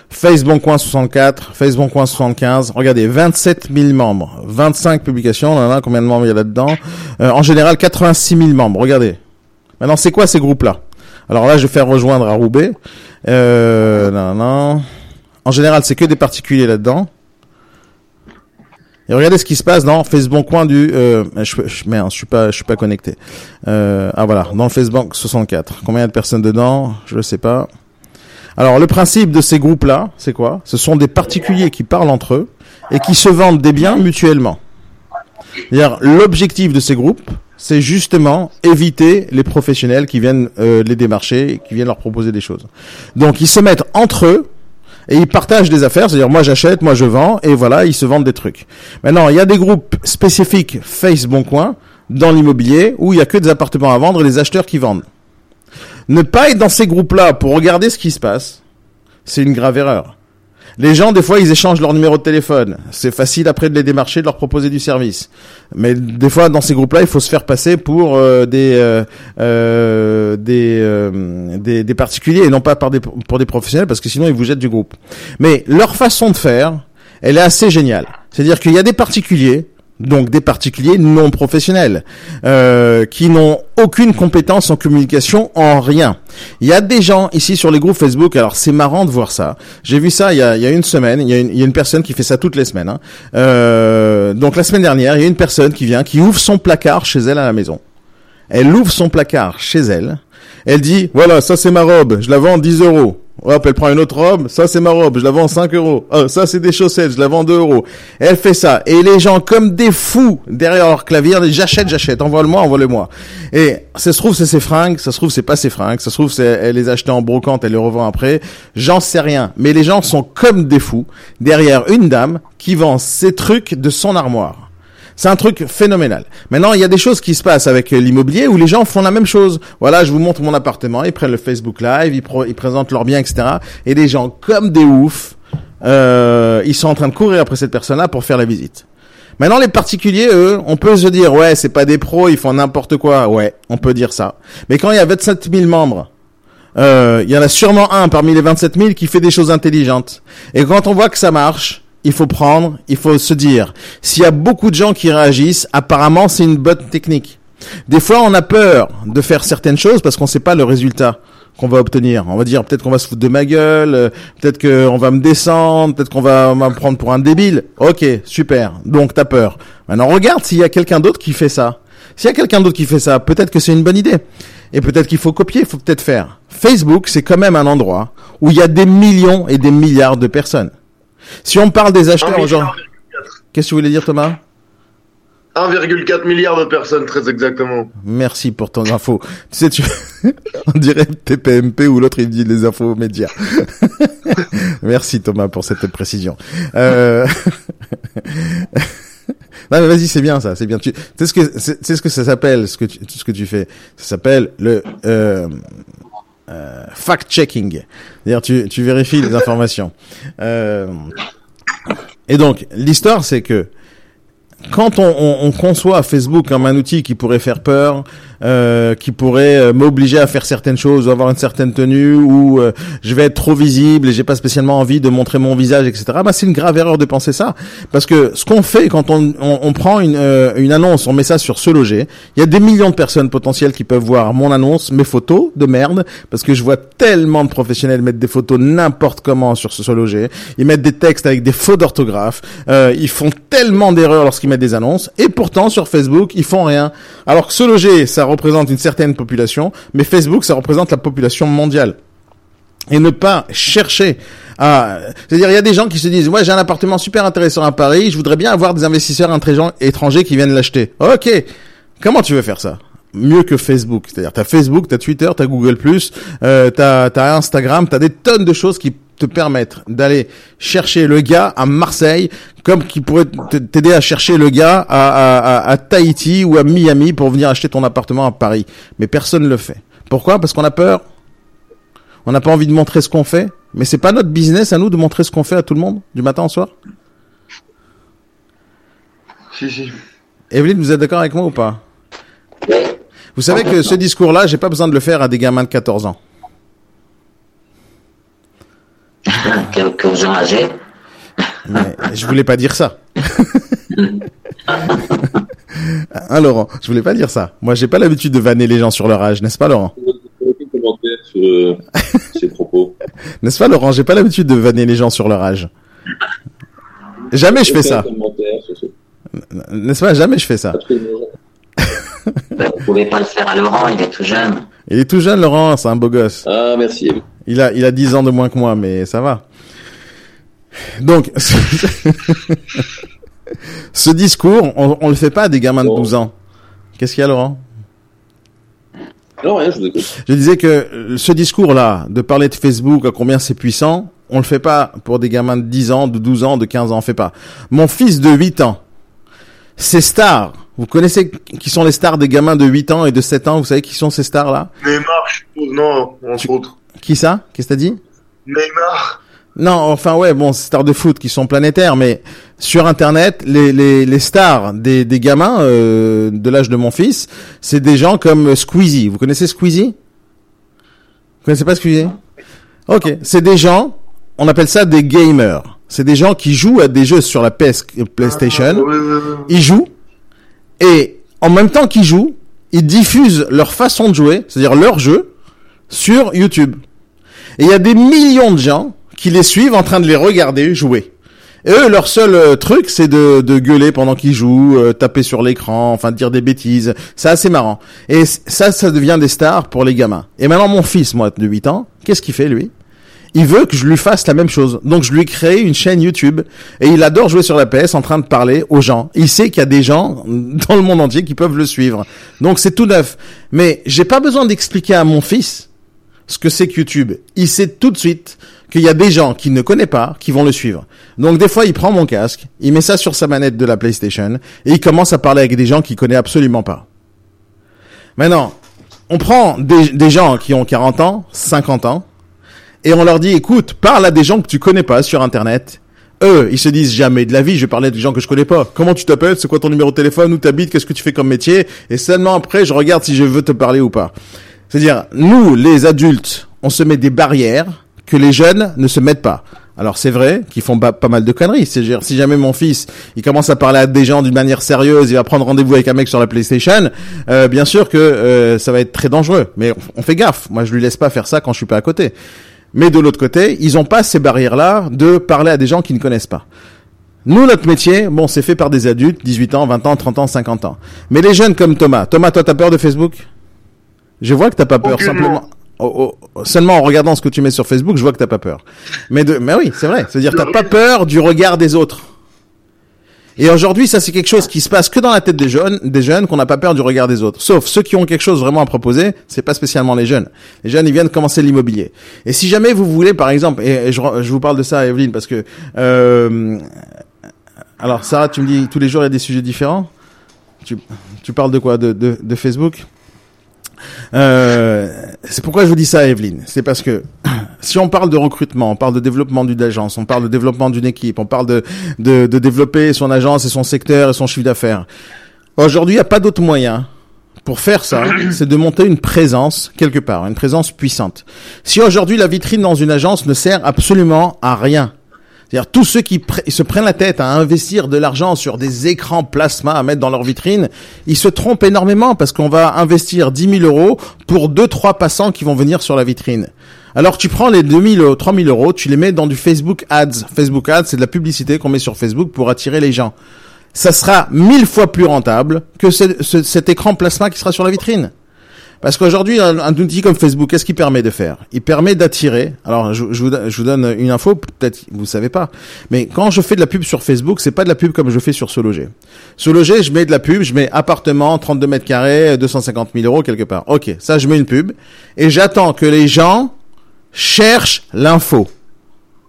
Facebook Coin 64, Facebook Coin 75, regardez, 27 000 membres, 25 publications, là, là, combien de membres il y a là-dedans? Euh, En général, 86 000 membres, regardez. Maintenant, c'est quoi ces groupes-là? Alors là, je vais faire rejoindre à Roubaix. Euh, non, non. En général, c'est que des particuliers là-dedans. Et regardez ce qui se passe dans Facebook coin du. Euh, je, je, merde, je suis pas, je suis pas connecté. Euh, ah voilà, dans le Facebook 64. Combien de personnes dedans? Je ne sais pas. Alors le principe de ces groupes-là, c'est quoi? Ce sont des particuliers qui parlent entre eux et qui se vendent des biens mutuellement. L'objectif de ces groupes, c'est justement éviter les professionnels qui viennent euh, les démarcher, et qui viennent leur proposer des choses. Donc ils se mettent entre eux et ils partagent des affaires, c'est-à-dire moi j'achète, moi je vends, et voilà, ils se vendent des trucs. Maintenant, il y a des groupes spécifiques Face Bon Coin dans l'immobilier où il y a que des appartements à vendre et les acheteurs qui vendent. Ne pas être dans ces groupes-là pour regarder ce qui se passe, c'est une grave erreur. Les gens, des fois, ils échangent leur numéro de téléphone. C'est facile après de les démarcher, de leur proposer du service. Mais des fois, dans ces groupes-là, il faut se faire passer pour euh, des, euh, euh, des, euh, des, des particuliers et non pas pour des professionnels, parce que sinon, ils vous jettent du groupe. Mais leur façon de faire, elle est assez géniale. C'est-à-dire qu'il y a des particuliers donc des particuliers non professionnels, euh, qui n'ont aucune compétence en communication en rien. Il y a des gens ici sur les groupes Facebook, alors c'est marrant de voir ça. J'ai vu ça il y, a, une semaine, il y a une, il y a une personne qui fait ça toutes les semaines. Hein. Euh, donc la semaine dernière, il y a une personne qui vient, qui ouvre son placard chez elle à la maison. Elle ouvre son placard chez elle, elle dit, voilà, ça c'est ma robe, je la vends 10 euros. Hop, elle prend une autre robe. Ça, c'est ma robe. Je la vends 5 euros. Ah, ça, c'est des chaussettes. Je la vends 2 euros. elle fait ça. Et les gens, comme des fous, derrière leur clavier, j'achète, j'achète. Envoie-le-moi, envoie-le-moi. Et ça se trouve, c'est ses fringues. Ça se trouve, c'est pas ses fringues. Ça se trouve, c'est, elle les a achetées en brocante, elle les revend après. J'en sais rien. Mais les gens sont comme des fous derrière une dame qui vend ses trucs de son armoire. C'est un truc phénoménal. Maintenant, il y a des choses qui se passent avec l'immobilier où les gens font la même chose. Voilà, je vous montre mon appartement, ils prennent le Facebook Live, ils, ils présentent leurs biens, etc. Et des gens comme des oufs, euh, ils sont en train de courir après cette personne-là pour faire la visite. Maintenant, les particuliers, eux, on peut se dire, ouais, c'est pas des pros, ils font n'importe quoi. Ouais, on peut dire ça. Mais quand il y a 27 000 membres, euh, il y en a sûrement un parmi les 27 000 qui fait des choses intelligentes. Et quand on voit que ça marche, il faut prendre, il faut se dire, s'il y a beaucoup de gens qui réagissent, apparemment c'est une bonne technique. Des fois, on a peur de faire certaines choses parce qu'on ne sait pas le résultat qu'on va obtenir. On va dire peut-être qu'on va se foutre de ma gueule, euh, peut-être qu'on va me descendre, peut-être qu'on va me prendre pour un débile. Ok, super. Donc t'as peur. Maintenant regarde s'il y a quelqu'un d'autre qui fait ça. S'il y a quelqu'un d'autre qui fait ça, peut-être que c'est une bonne idée. Et peut-être qu'il faut copier, il faut peut-être faire. Facebook, c'est quand même un endroit où il y a des millions et des milliards de personnes. Si on parle des acheteurs aujourd'hui. Qu'est-ce que tu voulais dire, Thomas? 1,4 milliard de personnes, très exactement. Merci pour ton info. Tu sais, tu... on dirait TPMP ou l'autre, il dit les infos médias. Merci Thomas pour cette précision. Euh... non mais vas-y, c'est bien ça, c'est bien. Tu sais ce que c'est ce que ça s'appelle, ce que tu, ce que tu fais. Ça s'appelle le euh, euh, fact-checking. C'est-à-dire tu, tu vérifies les informations. Euh, et donc l'histoire c'est que quand on, on, on, conçoit Facebook comme un outil qui pourrait faire peur, euh, qui pourrait euh, m'obliger à faire certaines choses, ou avoir une certaine tenue, ou euh, je vais être trop visible et j'ai pas spécialement envie de montrer mon visage, etc. Bah, c'est une grave erreur de penser ça, parce que ce qu'on fait quand on, on prend une, euh, une annonce, on met ça sur se loger, il y a des millions de personnes potentielles qui peuvent voir mon annonce, mes photos de merde, parce que je vois tellement de professionnels mettre des photos n'importe comment sur se loger, ils mettent des textes avec des faux d'orthographe, ils font tellement d'erreurs lorsqu'ils mettent des annonces, et pourtant sur Facebook ils font rien. Alors que se loger, ça représente une certaine population, mais Facebook, ça représente la population mondiale. Et ne pas chercher à... C'est-à-dire, il y a des gens qui se disent, ouais, j'ai un appartement super intéressant à Paris, je voudrais bien avoir des investisseurs étrangers qui viennent l'acheter. Ok, comment tu veux faire ça? Mieux que Facebook. C'est-à-dire, t'as Facebook, t'as Twitter, t'as Google+, euh, t'as as Instagram, t'as des tonnes de choses qui te permettre d'aller chercher le gars à Marseille, comme qui pourrait t'aider à chercher le gars à, à, à, Tahiti ou à Miami pour venir acheter ton appartement à Paris. Mais personne ne le fait. Pourquoi? Parce qu'on a peur. On n'a pas envie de montrer ce qu'on fait. Mais c'est pas notre business à nous de montrer ce qu'on fait à tout le monde du matin au soir? Si si. Evelyne, vous êtes d'accord avec moi ou pas? Vous savez que ce discours-là, j'ai pas besoin de le faire à des gamins de 14 ans. Quelques gens âgés. Mais je voulais pas dire ça. Hein, Laurent Je voulais pas dire ça. Moi, j'ai pas l'habitude de vanner les gens sur leur âge, n'est-ce pas, Laurent? Sur euh, ces propos. N'est-ce pas, Laurent? J'ai pas l'habitude de vanner les gens sur leur âge. Jamais je fais ça. N'est-ce pas? Jamais je fais ça. absolument. Ben, Vous pouvez pas le faire à Laurent, il est tout jeune. Il est tout jeune, Laurent. C'est un beau gosse. Ah, merci. Il a, il a 10 ans de moins que moi, mais ça va. Donc, ce discours, on, on le fait pas à des gamins de Bon. 12 ans. Qu'est-ce qu'il y a, Laurent? Non, rien, je vous écoute. Je disais que euh, ce discours-là, de parler de Facebook, à combien c'est puissant, on le fait pas pour des gamins de 10 ans, de 12 ans, de 15 ans, on fait pas. Mon fils de 8 ans, ces stars, vous connaissez qui sont les stars des gamins de 8 ans et de 7 ans, vous savez qui sont ces stars-là? Neymar, je suppose, non, entre Tu- autres. Qui ça? Qu'est-ce que t'as dit? Neymar. Non, enfin ouais, bon, c'est stars de foot qui sont planétaires, mais sur Internet, les, les, les stars des, des gamins euh, de l'âge de mon fils, c'est des gens comme Squeezie. Vous connaissez Squeezie? Vous connaissez pas Squeezie? Ok, c'est des gens, on appelle ça des gamers. C'est des gens qui jouent à des jeux sur la PS, PlayStation. Ah. Ils jouent et en même temps qu'ils jouent, ils diffusent leur façon de jouer, c'est-à-dire leur jeu, sur YouTube. Et il y a des millions de gens qui les suivent en train de les regarder jouer. Eux, leur seul euh, truc, c'est de, de gueuler pendant qu'ils jouent, euh, taper sur l'écran, enfin dire des bêtises. C'est assez marrant. Et ça, ça devient des stars pour les gamins. Et maintenant, mon fils, moi, de 8 ans, qu'est-ce qu'il fait, lui? Il veut que je lui fasse la même chose. Donc je lui ai créé une chaîne YouTube et il adore jouer sur la PS en train de parler aux gens. Il sait qu'il y a des gens dans le monde entier qui peuvent le suivre. Donc c'est tout neuf. Mais j'ai pas besoin d'expliquer à mon fils ce que c'est que YouTube. Il sait tout de suite qu'il y a des gens qu'il ne connaît pas qui vont le suivre. Donc des fois, il prend mon casque, il met ça sur sa manette de la PlayStation et il commence à parler avec des gens qu'il connaît absolument pas. Maintenant, on prend des, des gens qui ont 40 ans, 50 ans, et on leur dit, écoute, parle à des gens que tu connais pas sur Internet. Eux, ils se disent jamais de la vie, je vais parler à des gens que je connais pas. Comment tu t'appelles? C'est quoi ton numéro de téléphone? Où t'habites? Qu'est-ce que tu fais comme métier? Et seulement après, je regarde si je veux te parler ou pas. C'est-à-dire, nous, les adultes, on se met des barrières que les jeunes ne se mettent pas. Alors c'est vrai qu'ils font pas, mal de conneries. C'est-à-dire, si jamais mon fils, il commence à parler à des gens d'une manière sérieuse, il va prendre rendez-vous avec un mec sur la PlayStation, euh, bien sûr que euh, ça va être très dangereux. Mais on fait gaffe. Moi, je lui laisse pas faire ça quand je suis pas à côté. Mais de l'autre côté, ils ont pas ces barrières-là de parler à des gens qui ne connaissent pas. Nous, notre métier, bon, c'est fait par des adultes, 18 ans, 20 ans, 30 ans, 50 ans. Mais les jeunes comme Thomas, Thomas, toi, t'as peur de Facebook? Je vois que t'as pas peur, Aucunement. simplement. Oh, oh, seulement en regardant ce que tu mets sur Facebook, je vois que t'as pas peur. Mais de, mais oui, c'est vrai. C'est-à-dire, t'as pas peur du regard des autres. Et aujourd'hui, ça c'est quelque chose qui se passe que dans la tête des jeunes, des jeunes qu'on n'a pas peur du regard des autres. Sauf ceux qui ont quelque chose vraiment à proposer, c'est pas spécialement les jeunes. Les jeunes, ils viennent commencer l'immobilier. Et si jamais vous voulez, par exemple, et, je, je vous parle de ça, Evelyne, parce que euh, alors Sarah, tu me dis tous les jours il y a des sujets différents? Tu, tu parles de quoi? De, de, de Facebook? Euh, c'est pourquoi je vous dis ça, Evelyne. C'est parce que si on parle de recrutement, on parle de développement d'une agence, on parle de développement d'une équipe, on parle de, de, de développer son agence et son secteur et son chiffre d'affaires. Aujourd'hui, il n'y a pas d'autre moyen pour faire ça, c'est de monter une présence quelque part, une présence puissante. Si aujourd'hui la vitrine dans une agence ne sert absolument à rien, c'est-à-dire tous ceux qui pr- se prennent la tête à investir de l'argent sur des écrans plasma à mettre dans leur vitrine, ils se trompent énormément parce qu'on va investir 10 000 euros pour deux trois passants qui vont venir sur la vitrine. Alors tu prends les 2 000 3 000 euros, tu les mets dans du Facebook Ads. Facebook Ads, c'est de la publicité qu'on met sur Facebook pour attirer les gens. Ça sera mille fois plus rentable que ce- ce- cet écran plasma qui sera sur la vitrine. Parce qu'aujourd'hui, un, un outil comme Facebook, qu'est-ce qu'il permet de faire? Il permet d'attirer. Alors, je, je vous, je vous donne une info, peut-être vous savez pas, mais quand je fais de la pub sur Facebook, c'est pas de la pub comme je fais sur Sologer. Sologer, je mets de la pub, je mets appartement, 32 mètres carrés, 250 000 euros quelque part. Ok, ça, je mets une pub et j'attends que les gens cherchent l'info.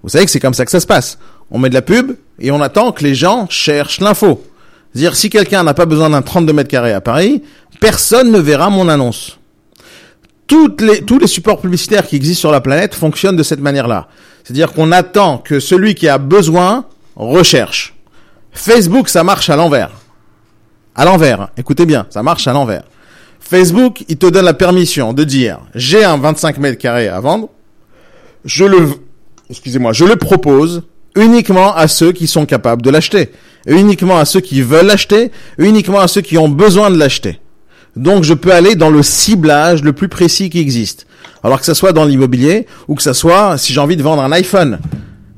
Vous savez que c'est comme ça que ça se passe. On met de la pub et on attend que les gens cherchent l'info. C'est-à-dire, si quelqu'un n'a pas besoin d'un 32 mètres carrés à Paris, personne ne verra mon annonce. Tous les supports publicitaires qui existent sur la planète fonctionnent de cette manière-là. C'est-à-dire qu'on attend que celui qui a besoin recherche. Facebook, ça marche à l'envers. À l'envers. Écoutez bien, ça marche à l'envers. Facebook, il te donne la permission de dire, j'ai un 25 mètres carrés à vendre, je le, excusez-moi, je le propose uniquement à ceux qui sont capables de l'acheter, uniquement à ceux qui veulent l'acheter, uniquement à ceux qui ont besoin de l'acheter. Donc je peux aller dans le ciblage le plus précis qui existe. Alors que ce soit dans l'immobilier ou que ce soit si j'ai envie de vendre un iPhone,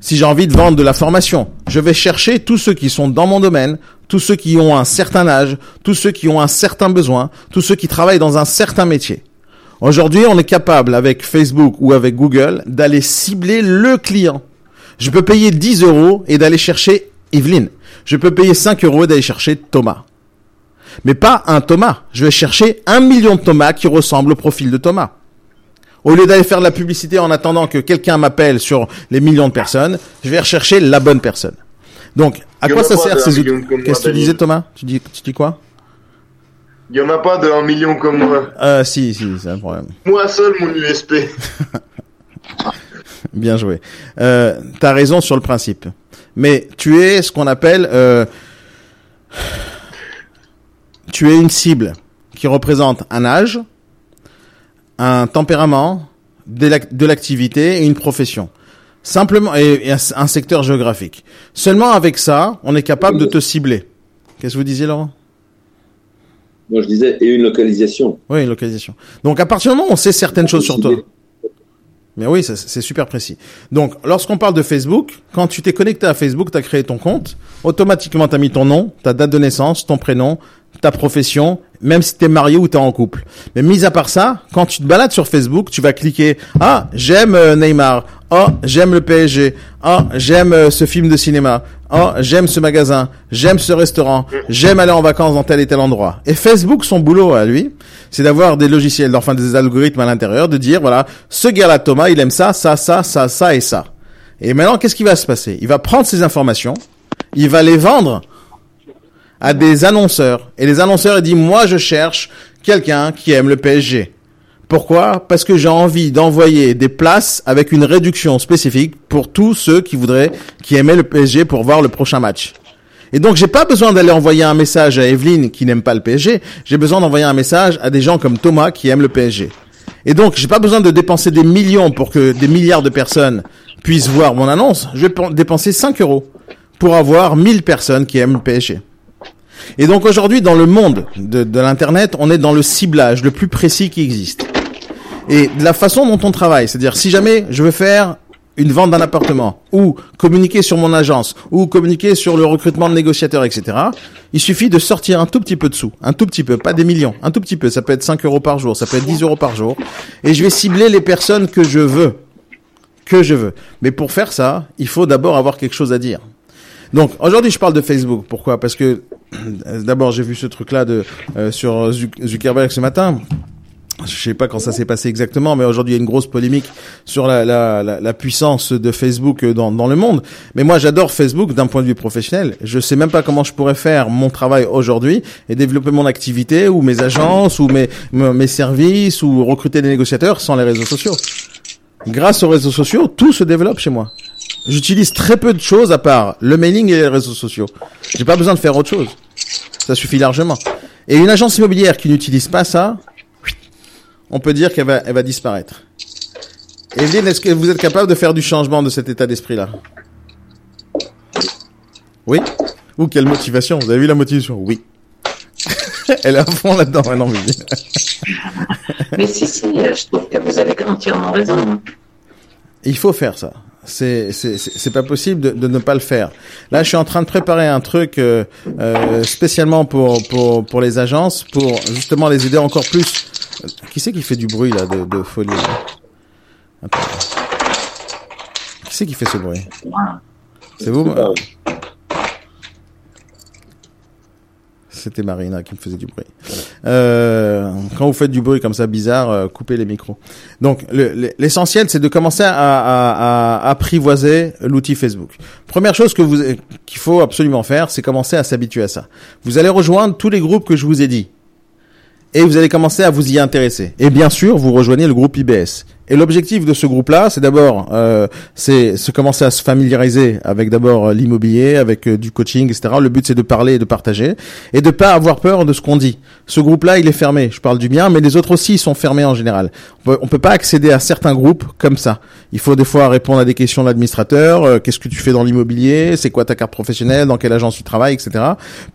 si j'ai envie de vendre de la formation, je vais chercher tous ceux qui sont dans mon domaine, tous ceux qui ont un certain âge, tous ceux qui ont un certain besoin, tous ceux qui travaillent dans un certain métier. Aujourd'hui, on est capable avec Facebook ou avec Google d'aller cibler le client. Je peux payer 10 euros et d'aller chercher Evelyne. Je peux payer 5 euros et d'aller chercher Thomas. Mais pas un Thomas. Je vais chercher un million de Thomas qui ressemblent au profil de Thomas. Au lieu d'aller faire de la publicité en attendant que quelqu'un m'appelle sur les millions de personnes, je vais rechercher la bonne personne. Donc, à quoi ça sert ces outils Qu'est-ce que tu disais Thomas? Tu dis, tu dis quoi? Il y en a pas de 1 million comme moi. euh, Si, si, c'est un problème. Moi seul, mon USP. Bien joué. Euh, T'as raison sur le principe. Mais tu es ce qu'on appelle... Euh, tu es une cible qui représente un âge, un tempérament, de l'ac- de l'activité et une profession. Simplement, et, un secteur géographique. Seulement avec ça, on est capable de te cibler. Qu'est-ce que vous disiez, Laurent? Moi, je disais, et une localisation. Oui, une localisation. Donc, à partir du moment où on sait certaines choses sur toi, Mais oui, c'est super précis. Donc, lorsqu'on parle de Facebook, quand tu t'es connecté à Facebook, tu as créé ton compte, automatiquement tu as mis ton nom, ta date de naissance, ton prénom, ta profession, même si tu es marié ou tu es en couple. Mais mis à part ça, quand tu te balades sur Facebook, tu vas cliquer "Ah, j'aime euh, Neymar. Oh, j'aime le PSG. Oh, j'aime euh, ce film de cinéma. Oh, j'aime ce magasin. J'aime ce restaurant. J'aime aller en vacances dans tel et tel endroit." Et Facebook son boulot à lui, c'est d'avoir des logiciels, enfin des algorithmes à l'intérieur, de dire voilà, ce gars-là Thomas, il aime ça, ça, ça, ça, ça et ça. Et maintenant, qu'est-ce qui va se passer? Il va prendre ces informations, il va les vendre à des annonceurs. Et les annonceurs, ils disent, moi, je cherche quelqu'un qui aime le PSG. Pourquoi Parce que j'ai envie d'envoyer des places avec une réduction spécifique pour tous ceux qui voudraient, qui aimaient le PSG pour voir le prochain match. Et donc, j'ai pas besoin d'aller envoyer un message à Evelyne qui n'aime pas le PSG. J'ai besoin d'envoyer un message à des gens comme Thomas qui aiment le PSG. Et donc, j'ai pas besoin de dépenser des millions pour que des milliards de personnes puissent voir mon annonce. Je vais pen- dépenser 5 euros pour avoir 1000 personnes qui aiment le PSG. Et donc aujourd'hui, dans le monde de, de l'Internet, on est dans le ciblage le plus précis qui existe. Et la façon dont on travaille, c'est-à-dire si jamais je veux faire une vente d'un appartement, ou communiquer sur mon agence, ou communiquer sur le recrutement de négociateurs, etc., il suffit de sortir un tout petit peu de sous, un tout petit peu, pas des millions, un tout petit peu, ça peut être 5 euros par jour, ça peut être 10 euros par jour, et je vais cibler les personnes que je veux, que je veux. Mais pour faire ça, il faut d'abord avoir quelque chose à dire. Donc aujourd'hui, je parle de Facebook. Pourquoi? Parce que d'abord, j'ai vu ce truc-là de euh, sur Zuc- Zuckerberg ce matin. Je sais pas quand ça s'est passé exactement, mais aujourd'hui il y a une grosse polémique sur la, puissance de Facebook dans, dans le monde. Mais moi j'adore Facebook d'un point de vue professionnel. Je sais même pas comment je pourrais faire mon travail aujourd'hui et développer mon activité ou mes agences ou mes, mes services ou recruter des négociateurs sans les réseaux sociaux. Grâce aux réseaux sociaux, tout se développe chez moi. J'utilise très peu de choses à part le mailing et les réseaux sociaux. J'ai pas besoin de faire autre chose. Ça suffit largement. Et une agence immobilière qui n'utilise pas ça, on peut dire qu'elle va, elle va disparaître. Evelyne, est-ce que vous êtes capable de faire du changement de cet état d'esprit-là? Oui Ou quelle motivation? Vous avez vu la motivation? Oui. Elle est à fond là-dedans maintenant, Evelyne. Mais si, si, je trouve que vous avez entièrement raison. hein. Il faut faire ça. C'est c'est pas possible de, de ne pas le faire. Là, je suis en train de préparer un truc euh, euh, spécialement pour pour pour les agences pour justement les aider encore plus. Qui c'est qui fait du bruit là de, de folie là Attends. Qui c'est qui fait ce bruit? C'est vous pas- C'était Marina qui me faisait du bruit. Euh, quand vous faites du bruit comme ça bizarre, euh, coupez les micros. Donc le- le- l'essentiel, c'est de commencer à, à- à apprivoiser l'outil Facebook. Première chose que vous qu'il faut absolument faire, c'est commencer à s'habituer à ça. Vous allez rejoindre tous les groupes que je vous ai dit. Et vous allez commencer à vous y intéresser. Et bien sûr, vous rejoignez le groupe IBS. Et l'objectif de ce groupe-là, c'est d'abord, euh, c'est se commencer à se familiariser avec d'abord euh, l'immobilier, avec euh, du coaching, etc. Le but c'est de parler et de partager et de pas avoir peur de ce qu'on dit. Ce groupe-là, il est fermé. Je parle du bien, mais les autres aussi ils sont fermés en général. On peut, peut pas accéder à certains groupes comme ça. Il faut des fois répondre à des questions de l'administrateur. euh, Qu'est-ce que tu fais dans l'immobilier C'est quoi ta carte professionnelle Dans quelle agence tu travailles, etc.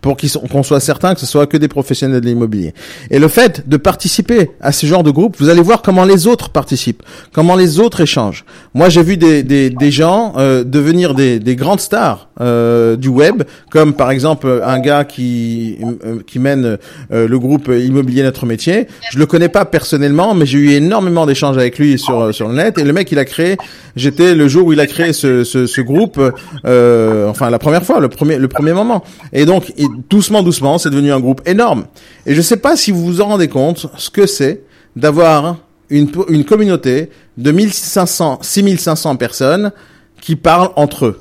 Pour qu'on soit certain que ce soit que des professionnels de l'immobilier. Et le fait de participer à ce genre de groupe, vous allez voir comment les autres participent, comment les autres échangent. Moi, j'ai vu des, des, des gens euh, devenir des, des grandes stars euh, du web, comme par exemple un gars qui euh, qui mène euh, le groupe Immobilier Notre Métier. Je le connais pas personnellement, mais j'ai eu énormément d'échanges avec lui sur euh, sur le net. Et le mec, il a créé. J'étais le jour où il a créé ce ce, ce groupe. euh, enfin, la première fois, le premier le premier moment. Et donc, doucement, doucement, c'est devenu un groupe énorme. Et je sais pas si vous vous en rendez compte ce que c'est d'avoir une, une communauté de 1500, 6500 personnes qui parlent entre eux.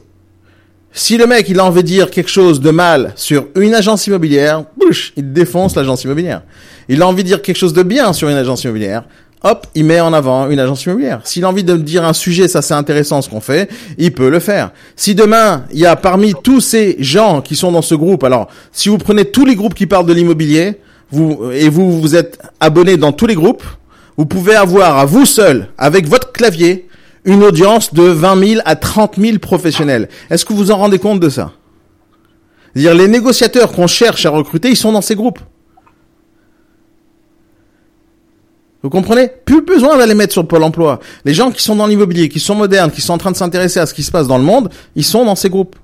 Si le mec, il a envie de dire quelque chose de mal sur une agence immobilière, bouche, il défonce l'agence immobilière. Il a envie de dire quelque chose de bien sur une agence immobilière, hop, il met en avant une agence immobilière. S'il a envie de dire un sujet, ça c'est intéressant ce qu'on fait, il peut le faire. Si demain, il y a parmi tous ces gens qui sont dans ce groupe, alors, si vous prenez tous les groupes qui parlent de l'immobilier, vous, et vous vous êtes abonné dans tous les groupes, vous pouvez avoir à vous seul, avec votre clavier, une audience de 20 000 à 30 000 professionnels. Est-ce que vous en rendez compte de ça? C'est-à-dire les négociateurs qu'on cherche à recruter, ils sont dans ces groupes. Vous comprenez? Plus besoin d'aller mettre sur le Pôle emploi. Les gens qui sont dans l'immobilier, qui sont modernes, qui sont en train de s'intéresser à ce qui se passe dans le monde, ils sont dans ces groupes.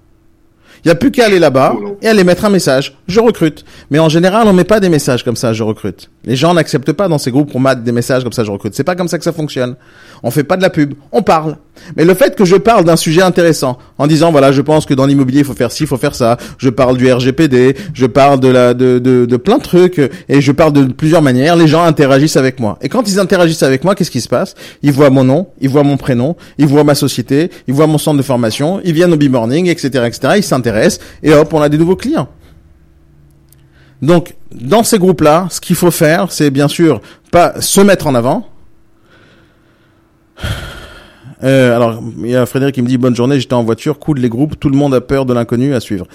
Il n'y a plus qu'à aller là-bas et aller mettre un message. Je recrute. Mais en général, on met pas des messages comme ça, je recrute. Les gens n'acceptent pas dans ces groupes qu'on mette des messages comme ça, je recrute. C'est pas comme ça que ça fonctionne. On fait pas de la pub, on parle. Mais le fait que je parle d'un sujet intéressant, en disant voilà, je pense que dans l'immobilier, il faut faire ci, il faut faire ça. Je parle du RGPD, je parle de la, de, de, de plein de trucs et je parle de plusieurs manières. Les gens interagissent avec moi. Et quand ils interagissent avec moi, qu'est-ce qui se passe? Ils voient mon nom, ils voient mon prénom, ils voient ma société, ils voient mon centre de formation, ils viennent au B-Morning, etc., etc. Ils s'intéressent et hop, on a des nouveaux clients. Donc, dans ces groupes-là, ce qu'il faut faire, c'est bien sûr pas se mettre en avant. Euh, alors, il y a Frédéric qui me dit bonne journée, j'étais en voiture, cool les groupes, tout le monde a peur de l'inconnu à suivre.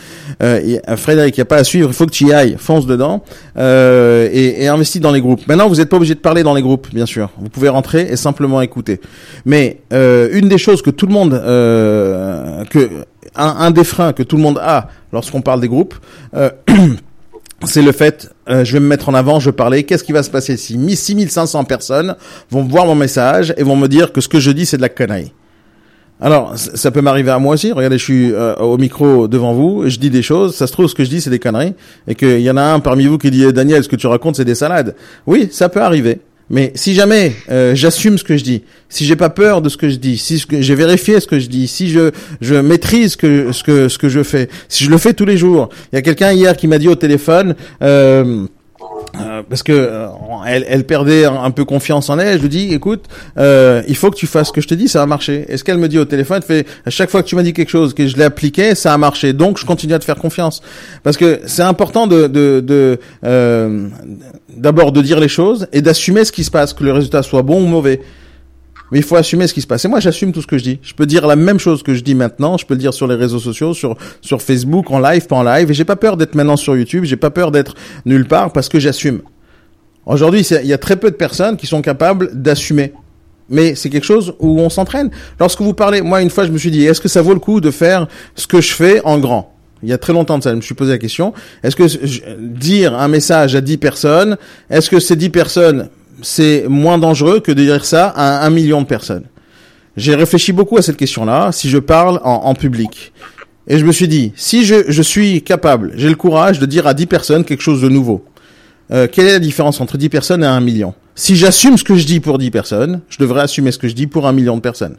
Euh, euh, Frédéric, il n'y a pas à suivre, il faut que tu y ailles, fonce dedans euh, et, et investis dans les groupes. Maintenant, vous n'êtes pas obligé de parler dans les groupes, bien sûr. Vous pouvez rentrer et simplement écouter. Mais euh, une des choses que tout le monde, euh, que un, un des freins que tout le monde a lorsqu'on parle des groupes. C'est le fait, euh, je vais me mettre en avant, je parler, qu'est-ce qui va se passer si 6500 personnes vont voir mon message et vont me dire que ce que je dis c'est de la connerie? Alors, ça peut m'arriver à moi aussi. Regardez, je suis euh, au micro devant vous, je dis des choses, ça se trouve ce que je dis c'est des conneries et qu'il y en a un parmi vous qui dit Daniel, ce que tu racontes c'est des salades. Oui, ça peut arriver. Mais si jamais euh, j'assume ce que je dis, si j'ai pas peur de ce que je dis, si j'ai vérifié ce que je dis, si je je maîtrise ce que ce que ce que je fais, si je le fais tous les jours. Il y a quelqu'un hier qui m'a dit au téléphone. Euh, euh, parce que euh, elle, elle perdait un, peu confiance en elle. Je lui dis, écoute, euh, il faut que tu fasses ce que je te dis, ça va marcher. Et ce qu'elle me dit au téléphone, elle fait, à chaque fois que tu m'as dit quelque chose, que je l'ai appliqué, ça a marché. Donc, je continue à te faire confiance. Parce que c'est important de, de, de euh, d'abord de dire les choses et d'assumer ce qui se passe, que le résultat soit bon ou mauvais. Mais il faut assumer ce qui se passe. Et moi, j'assume tout ce que je dis. Je peux dire la même chose que je dis maintenant. Je peux le dire sur les réseaux sociaux, sur sur Facebook, en live, pas en live. Et j'ai pas peur d'être maintenant sur YouTube. J'ai pas peur d'être nulle part parce que j'assume. Aujourd'hui, il y a très peu de personnes qui sont capables d'assumer. Mais c'est quelque chose où on s'entraîne. Lorsque vous parlez, moi, une fois, je me suis dit, est-ce que ça vaut le coup de faire ce que je fais en grand? Il y a très longtemps de ça, je me suis posé la question. Est-ce que je- dire un message à 10 personnes, est-ce que ces 10 personnes, c'est moins dangereux que de dire ça à un million de personnes J'ai réfléchi beaucoup à cette question-là, si je parle en, public. Et je me suis dit, si je, suis capable, j'ai le courage de dire à 10 personnes quelque chose de nouveau, euh, quelle est la différence entre 10 personnes et un million? Si j'assume ce que je dis pour 10 personnes, je devrais assumer ce que je dis pour un million de personnes.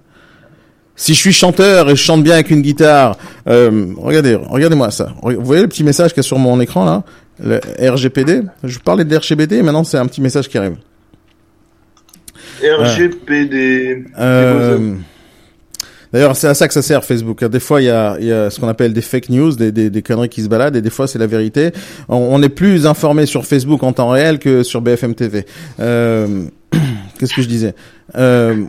Si je suis chanteur et je chante bien avec une guitare, euh, regardez, regardez-moi ça. Vous voyez le petit message qu'il y a sur mon écran là, le RGPD. Je parlais de RGPD, maintenant c'est un petit message qui arrive. RGPD. Euh, D'ailleurs, c'est à ça que ça sert Facebook. Des fois, il y a, il y a ce qu'on appelle des fake news, des, des, des conneries qui se baladent, et des fois, c'est la vérité. On, on est plus informé sur Facebook en temps réel que sur BFM TV. Euh, Qu'est-ce que je disais? Euh,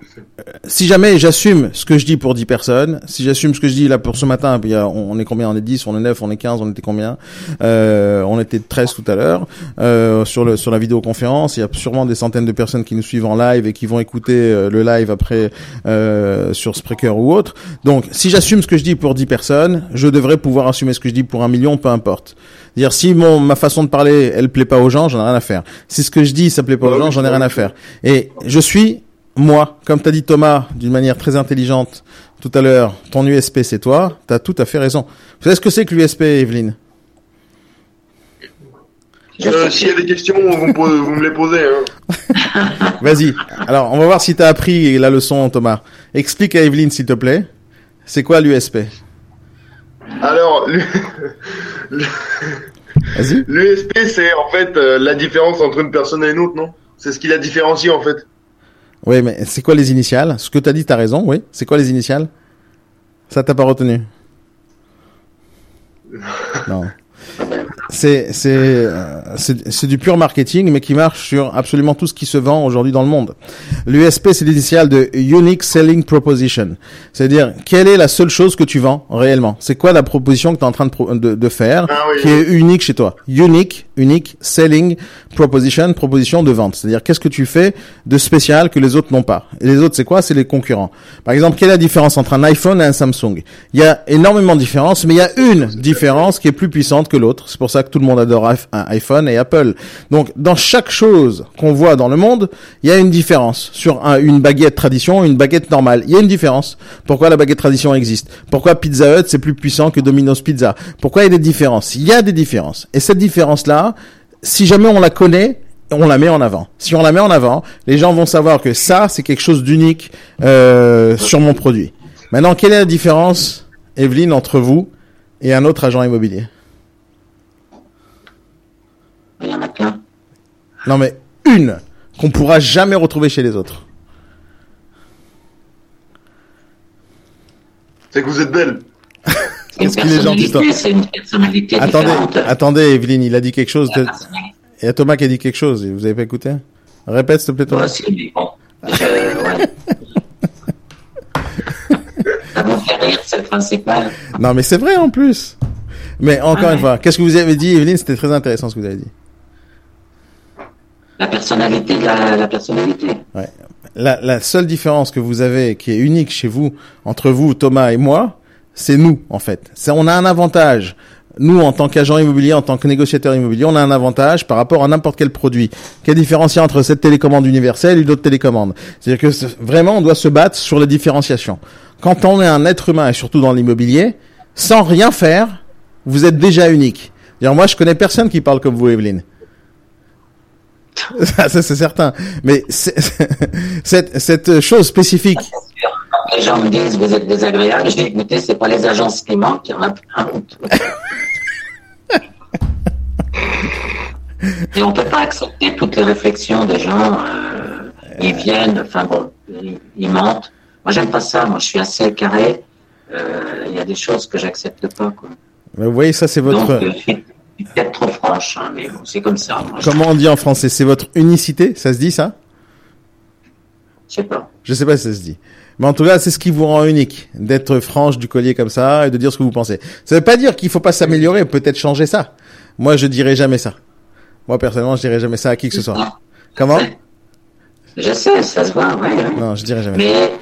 si jamais j'assume ce que je dis pour 10 personnes, si j'assume ce que je dis là pour ce matin, y a- on est combien? On est 10, on est 9, on est 15, on était combien? Euh, On était 13 tout à l'heure euh, sur le sur la vidéoconférence. Il y a sûrement des centaines de personnes qui nous suivent en live et qui vont écouter euh, le live après euh, sur Spreaker ou autre. Donc, si j'assume ce que je dis pour 10 personnes, je devrais pouvoir assumer ce que je dis pour un million, peu importe. Dire si mon ma façon de parler, elle plaît pas aux gens, j'en ai rien à faire. Si ce que je dis, ça plaît pas aux Ouais, gens, j'en ai rien à faire. Et je suis moi, comme t'as dit Thomas, d'une manière très intelligente tout à l'heure, ton USP c'est toi, t'as tout à fait raison. Vous savez ce que c'est que l'USP, Evelyne? Euh, S'il y a des questions, vous me, posez- vous me les posez. Hein. Vas-y. Alors, on va voir si t'as appris la leçon, Thomas. Explique à Evelyne, s'il te plaît. C'est quoi l'USP Alors, l'USP, c'est en fait euh, la différence entre une personne et une autre, non? C'est ce qui la différencie en fait. Oui, mais c'est quoi les initiales? Ce que t'as dit, t'as raison, oui. C'est quoi les initiales? Ça, t'as pas retenu? Non. C'est c'est euh, c'est c'est du pur marketing, mais qui marche sur absolument tout ce qui se vend aujourd'hui dans le monde. L'USP, c'est l'initiale de Unique Selling Proposition. C'est-à-dire, quelle est la seule chose que tu vends réellement? C'est quoi la proposition que tu es en train de, de, de faire Ah oui, qui est unique chez toi? Unique, unique selling proposition, proposition de vente. C'est-à-dire, qu'est-ce que tu fais de spécial que les autres n'ont pas? Et les autres, c'est quoi? C'est les concurrents. Par exemple, quelle est la différence entre un iPhone et un Samsung? Il y a énormément de différences, mais il y a une différence qui est plus puissante que l'autre. C'est pour ça que tout le monde adore un iPhone et Apple. Donc, dans chaque chose qu'on voit dans le monde, il y a une différence sur un- une baguette tradition une baguette normale. Il y a une différence. Pourquoi la baguette tradition existe? Pourquoi Pizza Hut c'est plus puissant que Domino's Pizza? Pourquoi il y a des différences? Il y a des différences. Et cette différence-là, si jamais on la connaît, on la met en avant. Si on la met en avant, les gens vont savoir que ça, c'est quelque chose d'unique euh, sur mon produit. Maintenant, quelle est la différence, Evelyne, entre vous et un autre agent immobilier Il y en a plein. Non, mais une qu'on pourra jamais retrouver chez les autres. C'est que vous êtes belle. Une Qu'est-ce qu'il est gentil, toi personnalité, c'est une personnalité Attendez, différente. attendez, Evelyne, il a dit quelque chose. De- Il y a Thomas qui a dit quelque chose. Vous avez pas écouté Répète, s'il te plaît, Thomas. Ça fait rire, c'est le principal. Non, mais c'est vrai en plus. Mais encore Ah une fois, qu'est-ce que vous avez dit, Evelyne? C'était très intéressant ce que vous avez dit. La personnalité, la, la personnalité. La, la seule différence que vous avez, qui est unique chez vous, entre vous, Thomas et moi, c'est nous, en fait. On a un avantage. Nous, en tant qu'agent immobilier, en tant que négociateur immobilier, on a un avantage par rapport à n'importe quel produit. Quel différencier entre cette télécommande universelle et une autre télécommande C'est-à-dire que vraiment, on doit se battre sur la différenciation. Quand on est un être humain, et surtout dans l'immobilier, sans rien faire, vous êtes déjà unique. D'ailleurs, moi, je connais personne qui parle comme vous, Evelyne. Ça, ça, c'est certain. Mais cette, cette chose spécifique, Quand les gens me disent vous êtes désagréable, je dis écoutez, c'est pas les agences qui manquent, il y en a plein. Et on peut pas accepter toutes les réflexions des gens. euh, ils viennent, enfin bon, ils, ils mentent. Moi, j'aime pas ça. Moi, je suis assez carré. Euh, Il y a des choses que j'accepte pas. Quoi. vous voyez, ça c'est votre, euh, peut-être trop franche, hein, mais bon, c'est comme ça. Moi, comment on dit en français, c'est votre unicité, ça se dit ça? Je sais pas. Je sais pas si ça se dit. Mais en tout cas, c'est ce qui vous rend unique, d'être franche du collier comme ça et de dire ce que vous pensez. Ça veut pas dire qu'il faut pas s'améliorer, peut-être changer ça. Moi, je dirais jamais ça. Moi, personnellement, je dirais jamais ça à qui que ce soit. Comment? Je sais, ça se voit, ouais. ouais. Non, je dirais jamais. Mais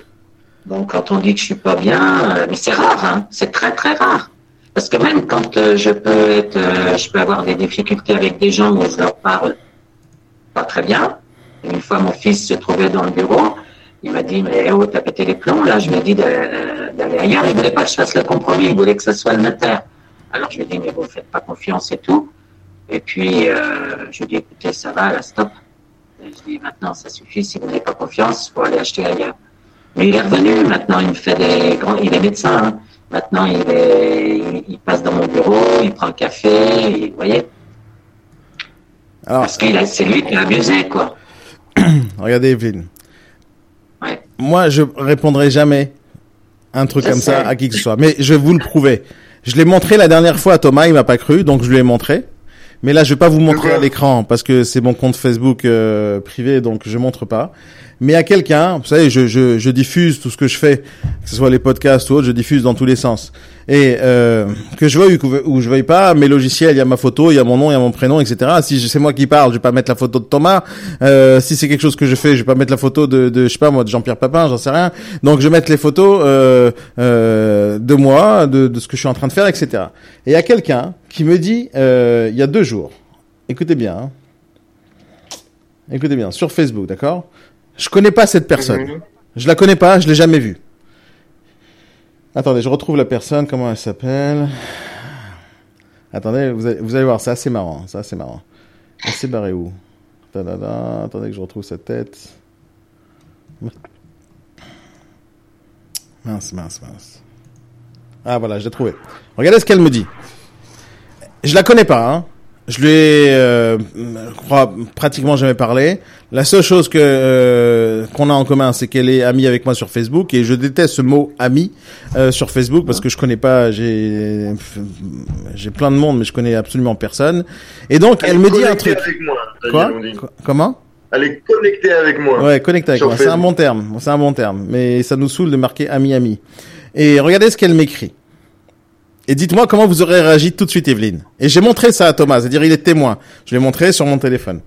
bon, quand on dit que je suis pas bien, euh, mais c'est rare, hein, c'est très très rare. Parce que même quand euh, je peux être, euh, je peux avoir des difficultés avec des gens où je leur parle pas très bien. Une fois, mon fils se trouvait dans le bureau, il m'a dit mais oh t'as pété les plombs là. Je lui ai dit d'aller ailleurs. Il voulait pas que je fasse le compromis, il voulait que ce soit le notaire. Alors je lui ai dit mais vous faites pas confiance et tout. Et puis euh, je lui ai dit écoutez ça va là stop. Je lui ai dit maintenant ça suffit. Si vous n'avez pas confiance, faut aller acheter ailleurs. Mais il est revenu, maintenant il me fait des grands, il est médecin, hein. Maintenant il, est, il, il passe dans mon bureau, il prend un café, et, vous voyez, Alors, parce que c'est lui qui a abusé, quoi. regardez Evelyne. Ouais. Moi, je répondrai jamais un truc Je comme ça à qui que ce soit. Mais je vais vous le prouver. Je l'ai montré la dernière fois à Thomas, il m'a pas cru, donc je lui ai montré. Mais là, je vais pas vous montrer à l'écran parce que c'est mon compte Facebook euh, privé, donc je montre pas. Mais à quelqu'un, vous savez, je, je, je diffuse tout ce que je fais, que ce soit les podcasts ou autre, je diffuse dans tous les sens. Et euh, que je veuille ou que- je veuille pas, mes logiciels, il y a ma photo, il y a mon nom, il y a mon prénom, etc. Si c'est moi qui parle, je vais pas mettre la photo de Thomas. Euh, si c'est quelque chose que je fais, je vais pas mettre la photo de, de je sais pas moi, de Jean-Pierre Papin, j'en sais rien. Donc je vais mettre les photos euh, euh, de moi, de, de ce que je suis en train de faire, etc. Et a quelqu'un qui me dit, euh, il y a deux jours, écoutez bien, hein. écoutez bien, sur Facebook, d'accord? Je connais pas cette personne. Mhm. Je la connais pas, je l'ai jamais vue. Attendez, je retrouve la personne, comment elle s'appelle? Attendez, vous allez, vous allez voir, c'est assez marrant, c'est assez marrant. Elle s'est barrée où? Tadada, Attendez que je retrouve sa tête. Mince, mince, mince. Ah voilà, je l'ai trouvé. Regardez ce qu'elle me dit. Je la connais pas, hein. Je lui ai, euh, je crois, pratiquement jamais parlé. La seule chose que euh, qu'on a en commun, c'est qu'elle est amie avec moi sur Facebook et je déteste ce mot ami euh, sur Facebook parce que je connais pas. J'ai j'ai plein de monde, mais je connais absolument personne. Et donc elle, me dit un connectée truc. Avec moi, Quoi Comment? Elle est connectée avec moi. Ouais, connecté avec moi. C'est un bon terme. C'est un bon terme. Mais ça nous saoule de marquer ami ami. Et regardez ce qu'elle m'écrit. Et dites-moi comment vous aurez réagi tout de suite, Evelyne. Et j'ai montré ça à Thomas, c'est-à-dire il est témoin. Je l'ai montré sur mon téléphone.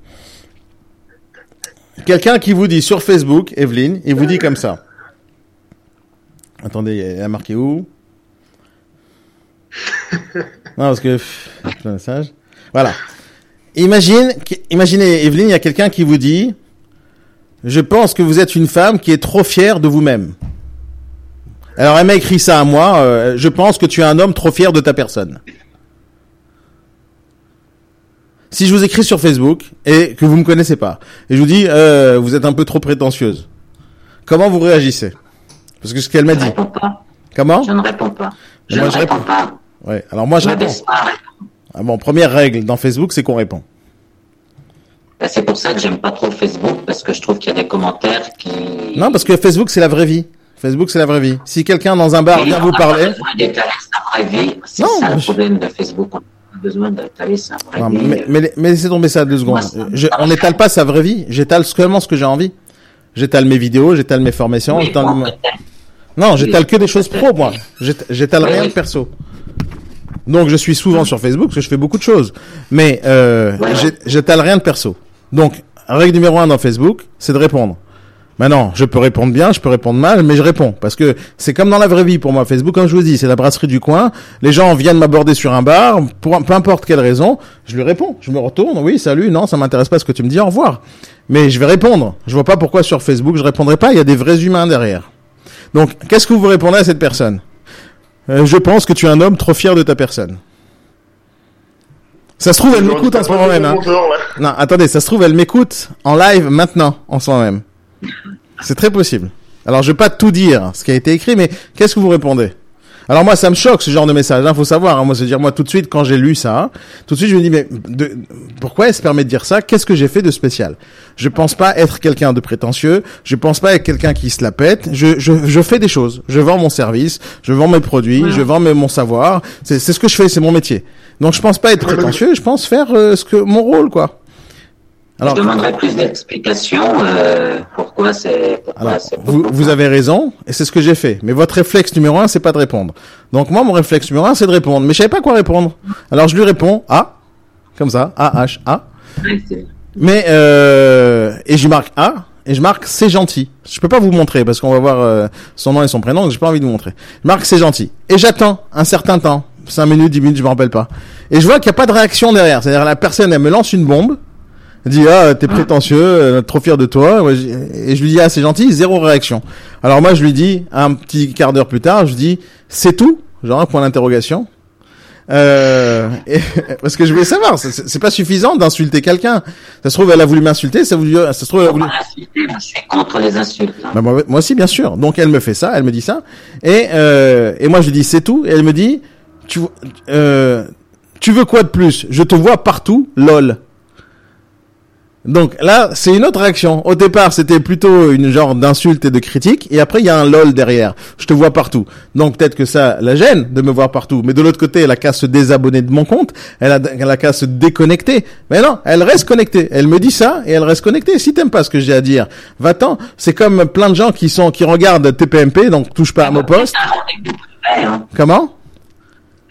Quelqu'un qui vous dit sur Facebook, Evelyne, il vous dit comme ça. Attendez, elle a marqué où? Non, parce que plein de messages. Voilà. Imagine, imaginez, Evelyne, il y a quelqu'un qui vous dit, je pense que vous êtes une femme qui est trop fière de vous-même. Alors elle m'a écrit ça à moi, euh, je pense que tu es un homme trop fier de ta personne. Si je vous écris sur Facebook et que vous me connaissez pas, et je vous dis, euh, vous êtes un peu trop prétentieuse, comment vous réagissez? Parce que ce qu'elle m'a Je ne dit. réponds pas. Comment? Je ne réponds pas. Je Moi, ne je réponds réponds. pas. Ouais. Alors moi je Je réponds. pas. Ah bon, première règle dans Facebook, c'est qu'on répond. Ben, C'est pour ça que j'aime pas trop Facebook, parce que je trouve qu'il y a des commentaires qui... Non, parce que Facebook c'est la vraie vie. Facebook c'est la vraie vie. Si quelqu'un dans un bar vient vous parler, besoin d'étaler sa vraie vie. C'est Non, ça le problème de Facebook. On pas besoin d'étaler sa vraie Non, vie. mais, mais, mais laissez tomber ça deux secondes. Moi, Je- on n'étale pas sa vraie vie. J'étale seulement ce que j'ai envie. J'étale mes vidéos, j'étale mes formations. Oui. Non, j'étale que des choses pro, moi. J'éta- J'étale Oui, rien oui. de perso. Donc, je suis souvent sur Facebook parce que je fais beaucoup de choses. Mais euh, j'étale rien de perso. Donc, règle numéro un dans Facebook, c'est de répondre. Maintenant, je peux répondre bien, je peux répondre mal, mais je réponds parce que c'est comme dans la vraie vie pour moi. Facebook, comme je vous dis, c'est la brasserie du coin. Les gens viennent m'aborder sur un bar, pour peu importe quelle raison, je lui réponds. Je me retourne, oui, salut, non, ça m'intéresse pas ce que tu me dis, au revoir. Mais je vais répondre. Je vois pas pourquoi sur Facebook je répondrai pas. Il y a des vrais humains derrière. Donc, qu'est-ce que vous répondez à cette personne? Euh, Je pense que tu es un homme trop fier de ta personne. Ça se trouve, elle m'écoute en ce moment même. Hein. Non, attendez, ça se trouve, elle m'écoute en live maintenant, en ce moment même. C'est très possible. Alors, je vais pas tout dire, ce qui a été écrit, mais qu'est-ce que vous répondez? Alors moi, ça me choque ce genre de message. Hein, faut savoir. Hein, moi, c'est dire moi tout de suite quand j'ai lu ça, tout de suite je me dis mais de, pourquoi elle se permet de dire ça? Qu'est-ce que j'ai fait de spécial? Je pense pas être quelqu'un de prétentieux. Je pense pas être quelqu'un qui se la pète. Je, je, je fais des choses. Je vends mon service. Je vends mes produits. Voilà. Je vends mes- mon savoir. C'est c'est ce que je fais. C'est mon métier. Donc je pense pas être prétentieux. Je pense faire euh, ce que mon rôle quoi. Alors, je demanderais plus d'explications. Euh, pourquoi c'est... Vous, vous avez raison, et c'est ce que j'ai fait. Mais votre réflexe numéro un, c'est pas de répondre. Donc moi, mon réflexe numéro un, c'est de répondre. Mais je savais pas quoi répondre. Alors je lui réponds A, comme ça, A H A. Mais euh, et je marque A et je marque c'est gentil. Je peux pas vous montrer parce qu'on va voir euh, son nom et son prénom, donc j'ai pas envie de vous montrer. Je marque c'est gentil et j'attends un certain temps, 5 minutes, 10 minutes, je me rappelle pas. Et je vois qu'il y a pas de réaction derrière. C'est-à-dire la personne, elle me lance une bombe. Elle dit ah t'es prétentieux, euh, trop fier de toi. Et je lui dis ah c'est gentil, zéro réaction. Alors moi je lui dis un petit quart d'heure plus tard, je lui dis c'est tout, genre un point d'interrogation. Euh, et- parce que je voulais savoir, c'est- pas suffisant d'insulter quelqu'un. Ça se trouve, elle a voulu m'insulter, ça, voulu- ça se trouve, elle a voulu. je suis contre les insultes. hein. Bah, moi, moi aussi, bien sûr. Donc elle me fait ça, elle me dit ça, et euh, et moi je lui dis c'est tout, et elle me dit tu euh, tu veux quoi de plus? Je te vois partout, lol. Donc là, c'est une autre réaction. Au départ, c'était plutôt une genre d'insulte et de critique, et après il y a un lol derrière. Je te vois partout. Donc peut-être que ça la gêne de me voir partout, mais de l'autre côté, elle a qu'à se désabonner de mon compte, elle a, elle a qu'à se déconnecter. Mais non, elle reste connectée. Elle me dit ça et elle reste connectée. Si t'aimes pas ce que j'ai à dire, va-t'en. C'est comme plein de gens qui sont qui regardent TPMP, donc touche pas à mon poste. Un rendez-vous privé, hein. Comment?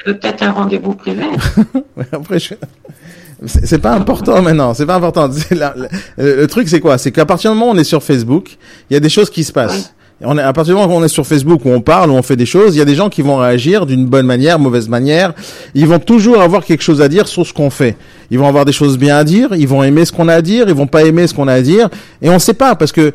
Peut-être un rendez-vous privé. Ouais, Après, je... c'est pas important maintenant. C'est pas important. Le, truc, c'est quoi? C'est qu'à partir du moment où on est sur Facebook, il y a des choses qui se passent. À partir du moment où on est sur Facebook, où on parle, où on fait des choses, il y a des gens qui vont réagir d'une bonne manière, mauvaise manière. Ils vont toujours avoir quelque chose à dire sur ce qu'on fait. Ils vont avoir des choses bien à dire, ils vont aimer ce qu'on a à dire, ils vont pas aimer ce qu'on a à dire. Et on sait pas, parce que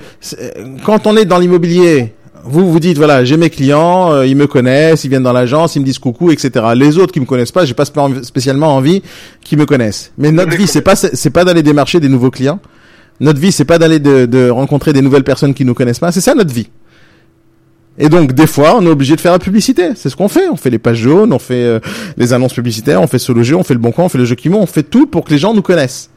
quand on est dans l'immobilier, vous vous dites voilà j'ai mes clients, euh, ils me connaissent, ils viennent dans l'agence, ils me disent coucou, etc. Les autres qui me connaissent pas, j'ai pas spé- spécialement envie qu'ils me connaissent. Mais notre vie c'est pas c'est pas d'aller démarcher des nouveaux clients. Notre vie c'est pas d'aller de, de rencontrer des nouvelles personnes qui nous connaissent pas. C'est ça notre vie. Et donc des fois on est obligé de faire la publicité. C'est ce qu'on fait. On fait les pages jaunes, on fait euh, les annonces publicitaires, on fait solo jeu, on fait le bon coin, on fait le jeu qui on fait tout pour que les gens nous connaissent.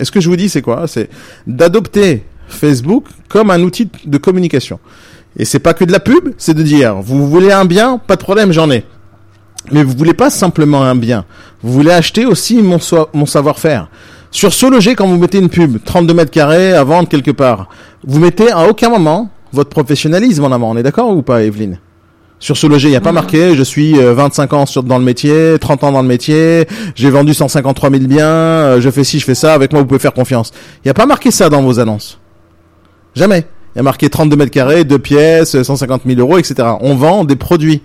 Et ce que je vous dis c'est quoi? C'est d'adopter Facebook comme un outil de communication. Et c'est pas que de la pub, c'est de dire, vous voulez un bien, pas de problème, j'en ai. Mais vous voulez pas simplement un bien. Vous voulez acheter aussi mon, so- mon savoir-faire. Sur Sologer, quand vous mettez une pub, 32 mètres carrés à vendre quelque part, vous mettez à aucun moment votre professionnalisme en avant. On est d'accord ou pas, Evelyne? Sur Sologer, il n'y a pas marqué, je suis euh, 25 ans sur, dans le métier, 30 ans dans le métier, j'ai vendu 153 000 biens, euh, je fais ci, je fais ça, avec moi vous pouvez faire confiance. Il n'y a pas marqué ça dans vos annonces. Jamais. Il y a marqué 32 mètres carrés, deux pièces, 150 000 euros, etc. On vend des produits.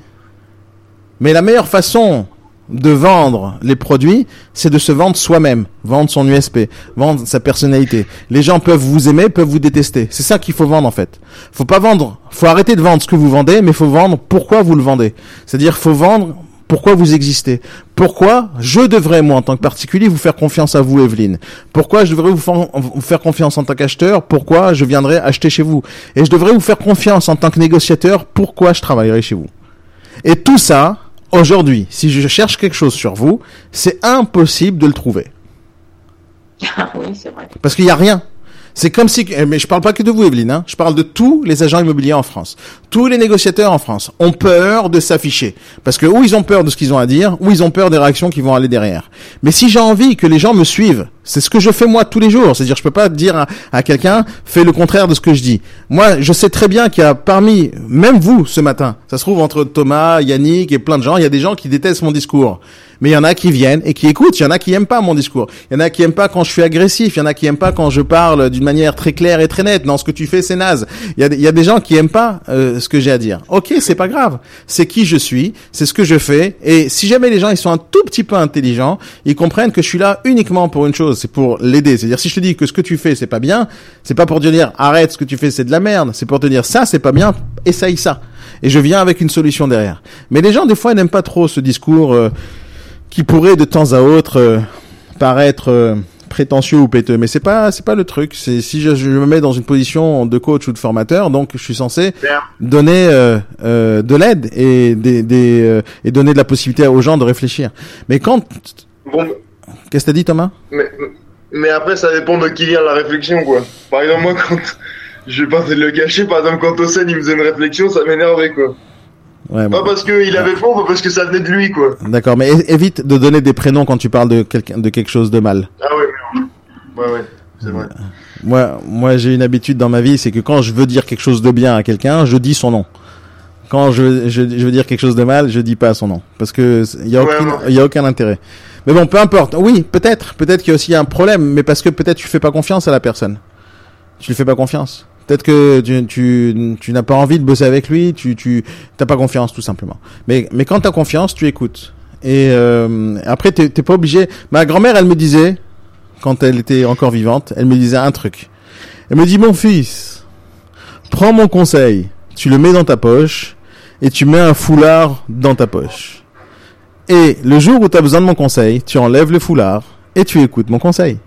Mais la meilleure façon de vendre les produits, c'est de se vendre soi-même, vendre son USP, vendre sa personnalité. Les gens peuvent vous aimer, peuvent vous détester. C'est ça qu'il faut vendre en fait. Faut pas vendre, faut arrêter de vendre ce que vous vendez, mais faut vendre pourquoi vous le vendez. C'est-à-dire faut vendre pourquoi vous existez. Pourquoi je devrais, moi, en tant que particulier, vous faire confiance à vous, Evelyne? Pourquoi je devrais vous fa- vous faire confiance en tant qu'acheteur? Pourquoi je viendrais acheter chez vous? Et je devrais vous faire confiance en tant que négociateur Pourquoi je travaillerai chez vous? Et tout ça, aujourd'hui, si je cherche quelque chose sur vous, c'est impossible de le trouver. Ah oui, c'est vrai. Parce qu'il n'y a rien. C'est comme si, eh, mais je parle pas que de vous, Evelyne, hein. je parle de tous les agents immobiliers en France. Tous les négociateurs en France ont peur de s'afficher. Parce que ou ils ont peur de ce qu'ils ont à dire, ou ils ont peur des réactions qui vont aller derrière. Mais si j'ai envie que les gens me suivent, c'est ce que je fais moi tous les jours. C'est-à-dire, je peux pas dire à, quelqu'un, fais le contraire de ce que je dis. Moi, je sais très bien qu'il y a parmi, même vous, ce matin, ça se trouve entre Thomas, Yannick et plein de gens, il y a des gens qui détestent mon discours. Mais il y en a qui viennent et qui écoutent. Il y en a qui aiment pas mon discours. Il y en a qui aiment pas quand je suis agressif. Il y en a qui aiment pas quand je parle d'une manière très claire et très nette. Non, ce que tu fais, c'est naze. Il y a, des- il y a des gens qui aiment pas euh, ce que j'ai à dire. Ok, c'est pas grave. C'est qui je suis. C'est ce que je fais. Et si jamais les gens ils sont un tout petit peu intelligents, ils comprennent que je suis là uniquement pour une chose. C'est pour l'aider. C'est-à-dire si je te dis que ce que tu fais c'est pas bien, c'est pas pour te dire arrête ce que tu fais c'est de la merde. C'est pour te dire ça c'est pas bien. Essaye ça. Et je viens avec une solution derrière. Mais les gens des fois n'aiment pas trop ce discours. euh, qui pourrait de temps à autre euh, paraître euh, prétentieux ou péteux mais c'est pas c'est pas le truc c'est si je, je me mets dans une position de coach ou de formateur donc je suis censé donner euh, euh, de l'aide et des, des euh, et donner de la possibilité aux gens de réfléchir mais quand Bon, qu'est-ce que t'as dit Thomas? Mais, mais après, ça dépend de qui vient la réflexion, quoi. Par exemple, moi, quand. Je vais pas le cacher, par exemple, quand Osen il me faisait une réflexion, ça m'énervait, quoi. ouais Pas parce qu'il avait faux, mais parce que ça venait de lui, quoi. d'accord mais évite de donner des prénoms quand tu parles de quelqu'un de quelque chose de mal Ah ouais, mais... ouais, ouais, c'est vrai. Moi, moi, j'ai une habitude dans ma vie, c'est que quand je veux dire quelque chose de bien à quelqu'un, je dis son nom. Quand je, je, je veux dire quelque chose de mal, je dis pas son nom, parce que il y a Ouais, aucun, ouais. il y a aucun intérêt. Mais bon, peu importe. Oui, peut-être, peut-être qu'il y a aussi un problème, mais parce que peut-être tu fais pas confiance à la personne. Tu lui fais pas confiance. Peut-être que tu, tu, tu n'as pas envie de bosser avec lui, tu, tu, pas confiance tout simplement. Mais, mais quand t'as confiance, tu écoutes. Et euh, après, t'es t'es pas obligé. Ma grand-mère, elle me disait, quand elle était encore vivante, elle me disait un truc. Elle me dit, mon fils, prends mon conseil, tu le mets dans ta poche et tu mets un foulard dans ta poche. Et le jour où tu as besoin de mon conseil, tu enlèves le foulard et tu écoutes mon conseil.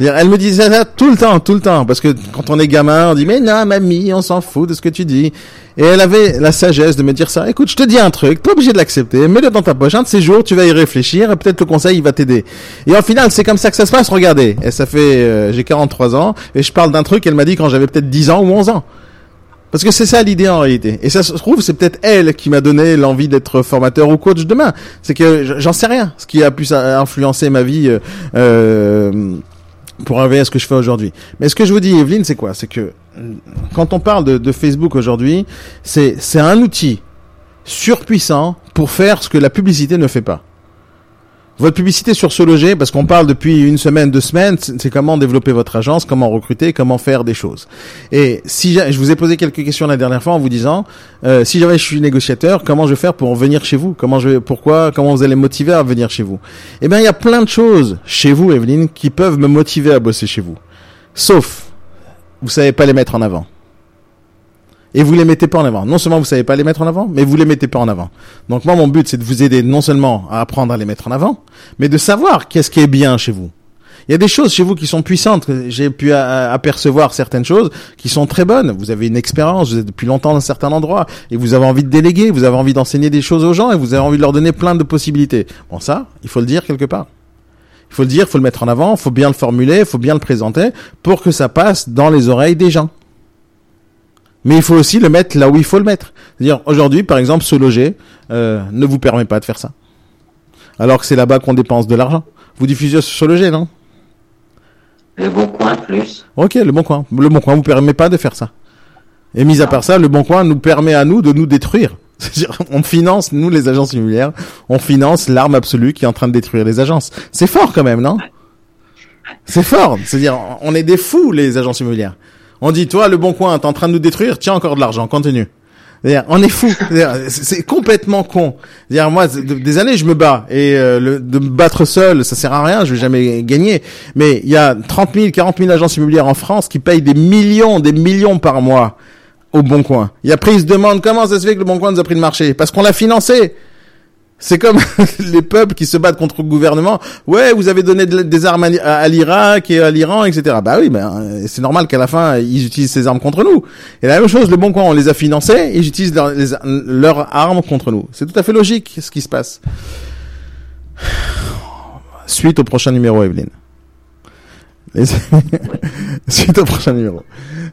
Elle me disait ça tout le temps, tout le temps, parce que quand on est gamin, on dit mais non, mamie, on s'en fout de ce que tu dis. Et elle avait la sagesse de me dire ça. Écoute, je te dis un truc, pas obligé de l'accepter, mets-le dans ta poche. Un de ces jours, tu vas y réfléchir, et peut-être le conseil il va t'aider. Et au final, c'est comme ça que ça se passe. Regardez, et ça fait, euh, j'ai 43 ans, et je parle d'un truc qu'elle m'a dit quand j'avais peut-être 10 ans ou 11 ans. Parce que c'est ça l'idée en réalité. Et ça se trouve, c'est peut-être elle qui m'a donné l'envie d'être formateur ou coach demain. C'est que j'en sais rien. Ce qui a pu ça- influencer ma vie euh, euh, pour arriver à ce que je fais aujourd'hui. Mais ce que je vous dis, Evelyne, c'est quoi? C'est que euh, quand on parle de, de Facebook aujourd'hui, c'est un outil surpuissant pour faire ce que la publicité ne fait pas. Votre publicité sur ce loger, parce qu'on parle depuis une semaine, deux semaines, c'est comment développer votre agence, comment recruter, comment faire des choses. Et si je vous ai posé quelques questions la dernière fois en vous disant, euh, si jamais je suis négociateur, comment je vais faire pour venir chez vous? Comment je vais, pourquoi, comment vous allez motiver à venir chez vous? Eh bien, il y a plein de choses chez vous, Evelyne, qui peuvent me motiver à bosser chez vous. Sauf, vous savez pas les mettre en avant. Et vous les mettez pas en avant. Non seulement vous savez pas les mettre en avant, mais vous les mettez pas en avant. Donc moi, mon but, c'est de vous aider non seulement à apprendre à les mettre en avant, mais de savoir qu'est-ce qui est bien chez vous. Il y a des choses chez vous qui sont puissantes. J'ai pu apercevoir certaines choses qui sont très bonnes. Vous avez une expérience, vous êtes depuis longtemps dans un certain endroit et vous avez envie de déléguer, vous avez envie d'enseigner des choses aux gens et vous avez envie de leur donner plein de possibilités. Bon, ça, il faut le dire quelque part. Il faut le dire, il faut le mettre en avant, il faut bien le formuler, il faut bien le présenter pour que ça passe dans les oreilles des gens. Mais il faut aussi le mettre là où il faut le mettre. C'est-à-dire, aujourd'hui, par exemple, se loger euh, ne vous permet pas de faire ça. Alors que c'est là-bas qu'on dépense de l'argent. Vous diffusez se loger, non? Le bon coin plus. Ok, le bon coin. Le bon coin vous permet pas de faire ça. Et mis à part ça, le bon coin nous permet à nous de nous détruire. C'est-à-dire, on finance, nous les agences immobilières, on finance l'arme absolue qui est en train de détruire les agences. C'est fort quand même, non? C'est fort. C'est-à-dire, on est des fous les agences immobilières. On dit, toi, le bon coin, t'es en train de nous détruire, tiens encore de l'argent, continue. C'est-à-dire, on est fou. C'est complètement con. C'est-à-dire, moi, des années, je me bats. Et euh, de me battre seul, ça sert à rien, je vais jamais gagner. Mais il y a 30 000, 40 000 agences immobilières en France qui payent des millions, des millions par mois au Bon Coin. Et après, ils se demandent comment ça se fait que le Bon Coin nous a pris le marché? Parce qu'on l'a financé. C'est comme les peuples qui se battent contre le gouvernement. Ouais, vous avez donné de- des armes à, l'Irak et à l'Iran, etc. Bah oui, ben euh, c'est normal qu'à la fin ils utilisent ces armes contre nous. Et la même chose, le bon coin, on les a financés ils utilisent leurs armes contre nous. C'est tout à fait logique ce qui se passe. Suite au prochain numéro, Evelyne. Les... Suite au prochain numéro.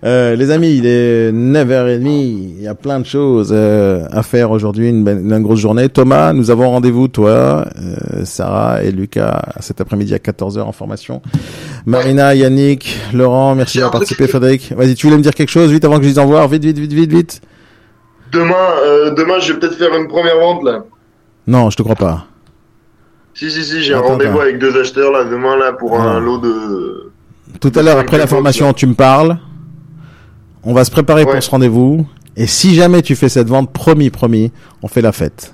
Euh, les amis, il est 9h30. Il y a plein de choses euh, à faire aujourd'hui. Une, une grosse journée. Thomas, nous avons rendez-vous, toi, euh, Sarah et Lucas, cet après-midi à 14h en formation. Marina, Yannick, Laurent, merci d'avoir participé, Frédéric. Vas-y, tu voulais me dire quelque chose vite avant que je dise au revoir. Vite, vite, vite, vite, vite. Demain, demain, je vais peut-être faire une première vente là. Non, je te crois pas. Si, si, si, j'ai un rendez-vous avec deux acheteurs là demain là pour Ah. un lot de. Tout à l'heure, après la formation, tu me parles. On va se préparer Ouais. pour ce rendez-vous. Et si jamais tu fais cette vente, promis, promis, on fait la fête.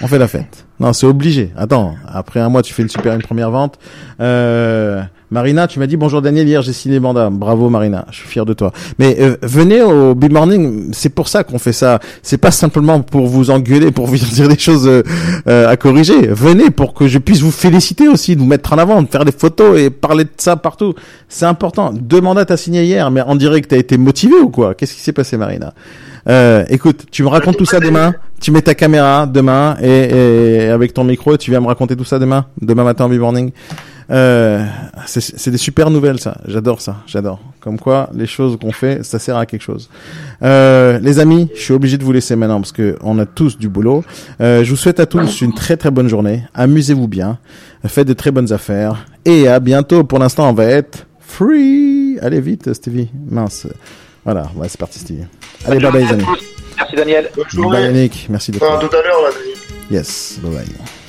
On fait la fête. Non, c'est obligé. Attends, après un mois, tu fais une super une première vente. Euh, Marina, tu m'as dit bonjour Daniel hier, j'ai signé mandat. Bravo Marina, je suis fier de toi. Mais euh, venez au Big Morning, c'est pour ça qu'on fait ça. C'est pas simplement pour vous engueuler, pour vous dire des choses euh, euh, à corriger. Venez pour que je puisse vous féliciter aussi, de vous mettre en avant, de faire des photos et parler de ça partout. C'est important. Deux mandats t'as signé hier, mais on dirait que t'as été motivé ou quoi? Qu'est-ce qui s'est passé Marina? Écoute, tu me racontes tout ça demain. Tu mets ta caméra demain et, avec ton micro, tu viens me raconter tout ça demain, demain matin en morning? Euh, c'est c'est des super nouvelles ça. J'adore ça, j'adore. Comme quoi, les choses qu'on fait, ça sert à quelque chose. Euh, les amis, je suis obligé de vous laisser maintenant parce que on a tous du boulot. Euh, je vous souhaite à tous une très très bonne journée. Amusez-vous bien, faites de très bonnes affaires et à bientôt. Pour l'instant, on va être free. Allez vite, Stevie. Mince. Voilà, ouais, c'est parti, Stevie. Allez, bye bye les amis. Merci Daniel. Bonne Bye journée. Yannick, merci d'être Enfin, tout à l'heure là. Yes, bye bye.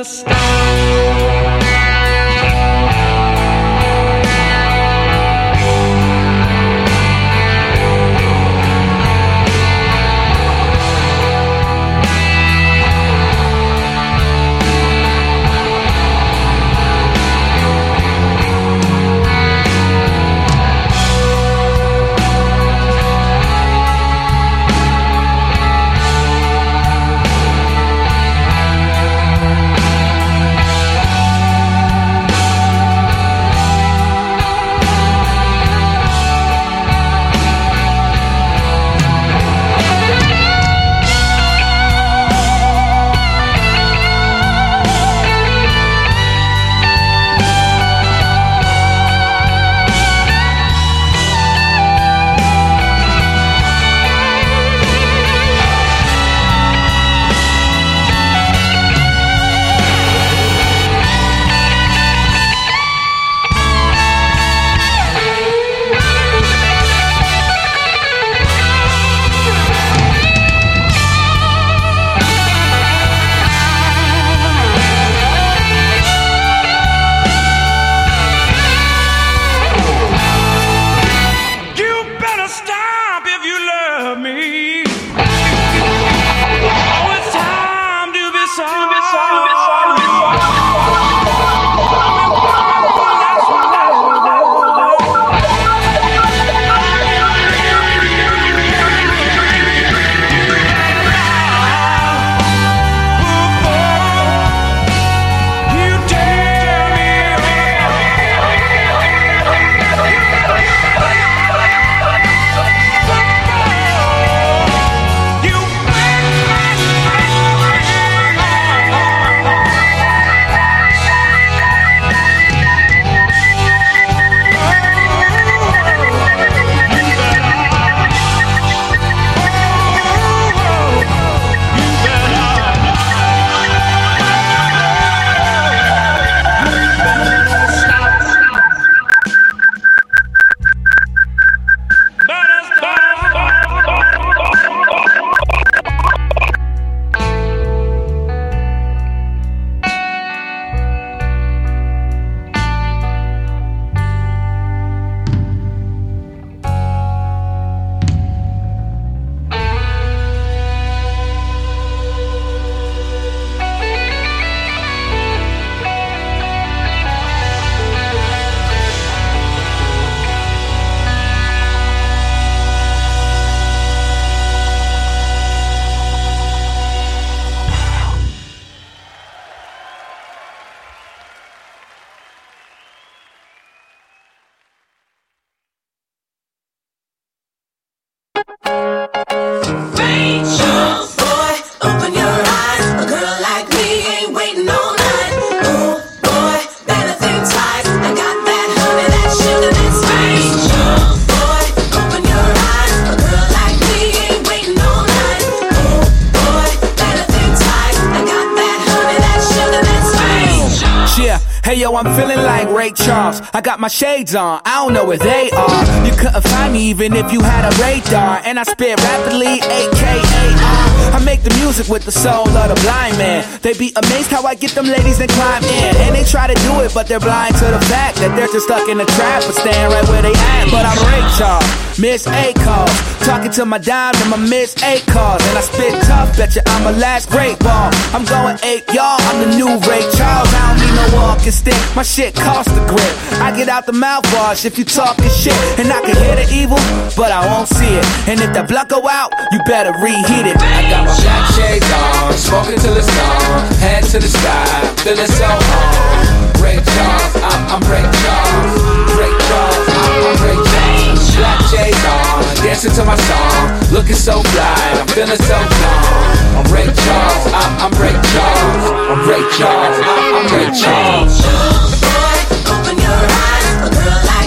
the sky. I got my shades on, I don't know where they are. You couldn't find me even if you had a radar. And I spit rapidly, aka I make the music with the soul of the blind man. They be amazed how I get them ladies and climb in. And they try to do it, but they're blind to the fact that they're just stuck in the trap, but staying right where they at. But I'm Ray Charles, Miss A calls. Talking to my dime and my Miss A calls. And I spit tough, betcha I'm a last great ball. I'm going eight, y'all, I'm the new Ray Charles. I don't need no walking stick, my shit cost a grip. I get out the mouthwash if you talking shit. And I can hear the evil, but I won't see it. And if that blood go out, you better reheat it. I got my black shades on, smoking till it's gone, head to the sky, feeling so on. Ray Charles, I'm, I'm Ray Charles, Ray Charles, I'm, I'm Ray Charles. Black shades on, dancing to my song, looking so fly, I'm feeling so calm. I'm Ray Charles, I'm, I'm Ray Charles, I'm Ray Charles, I'm, I'm Ray Charles like a girl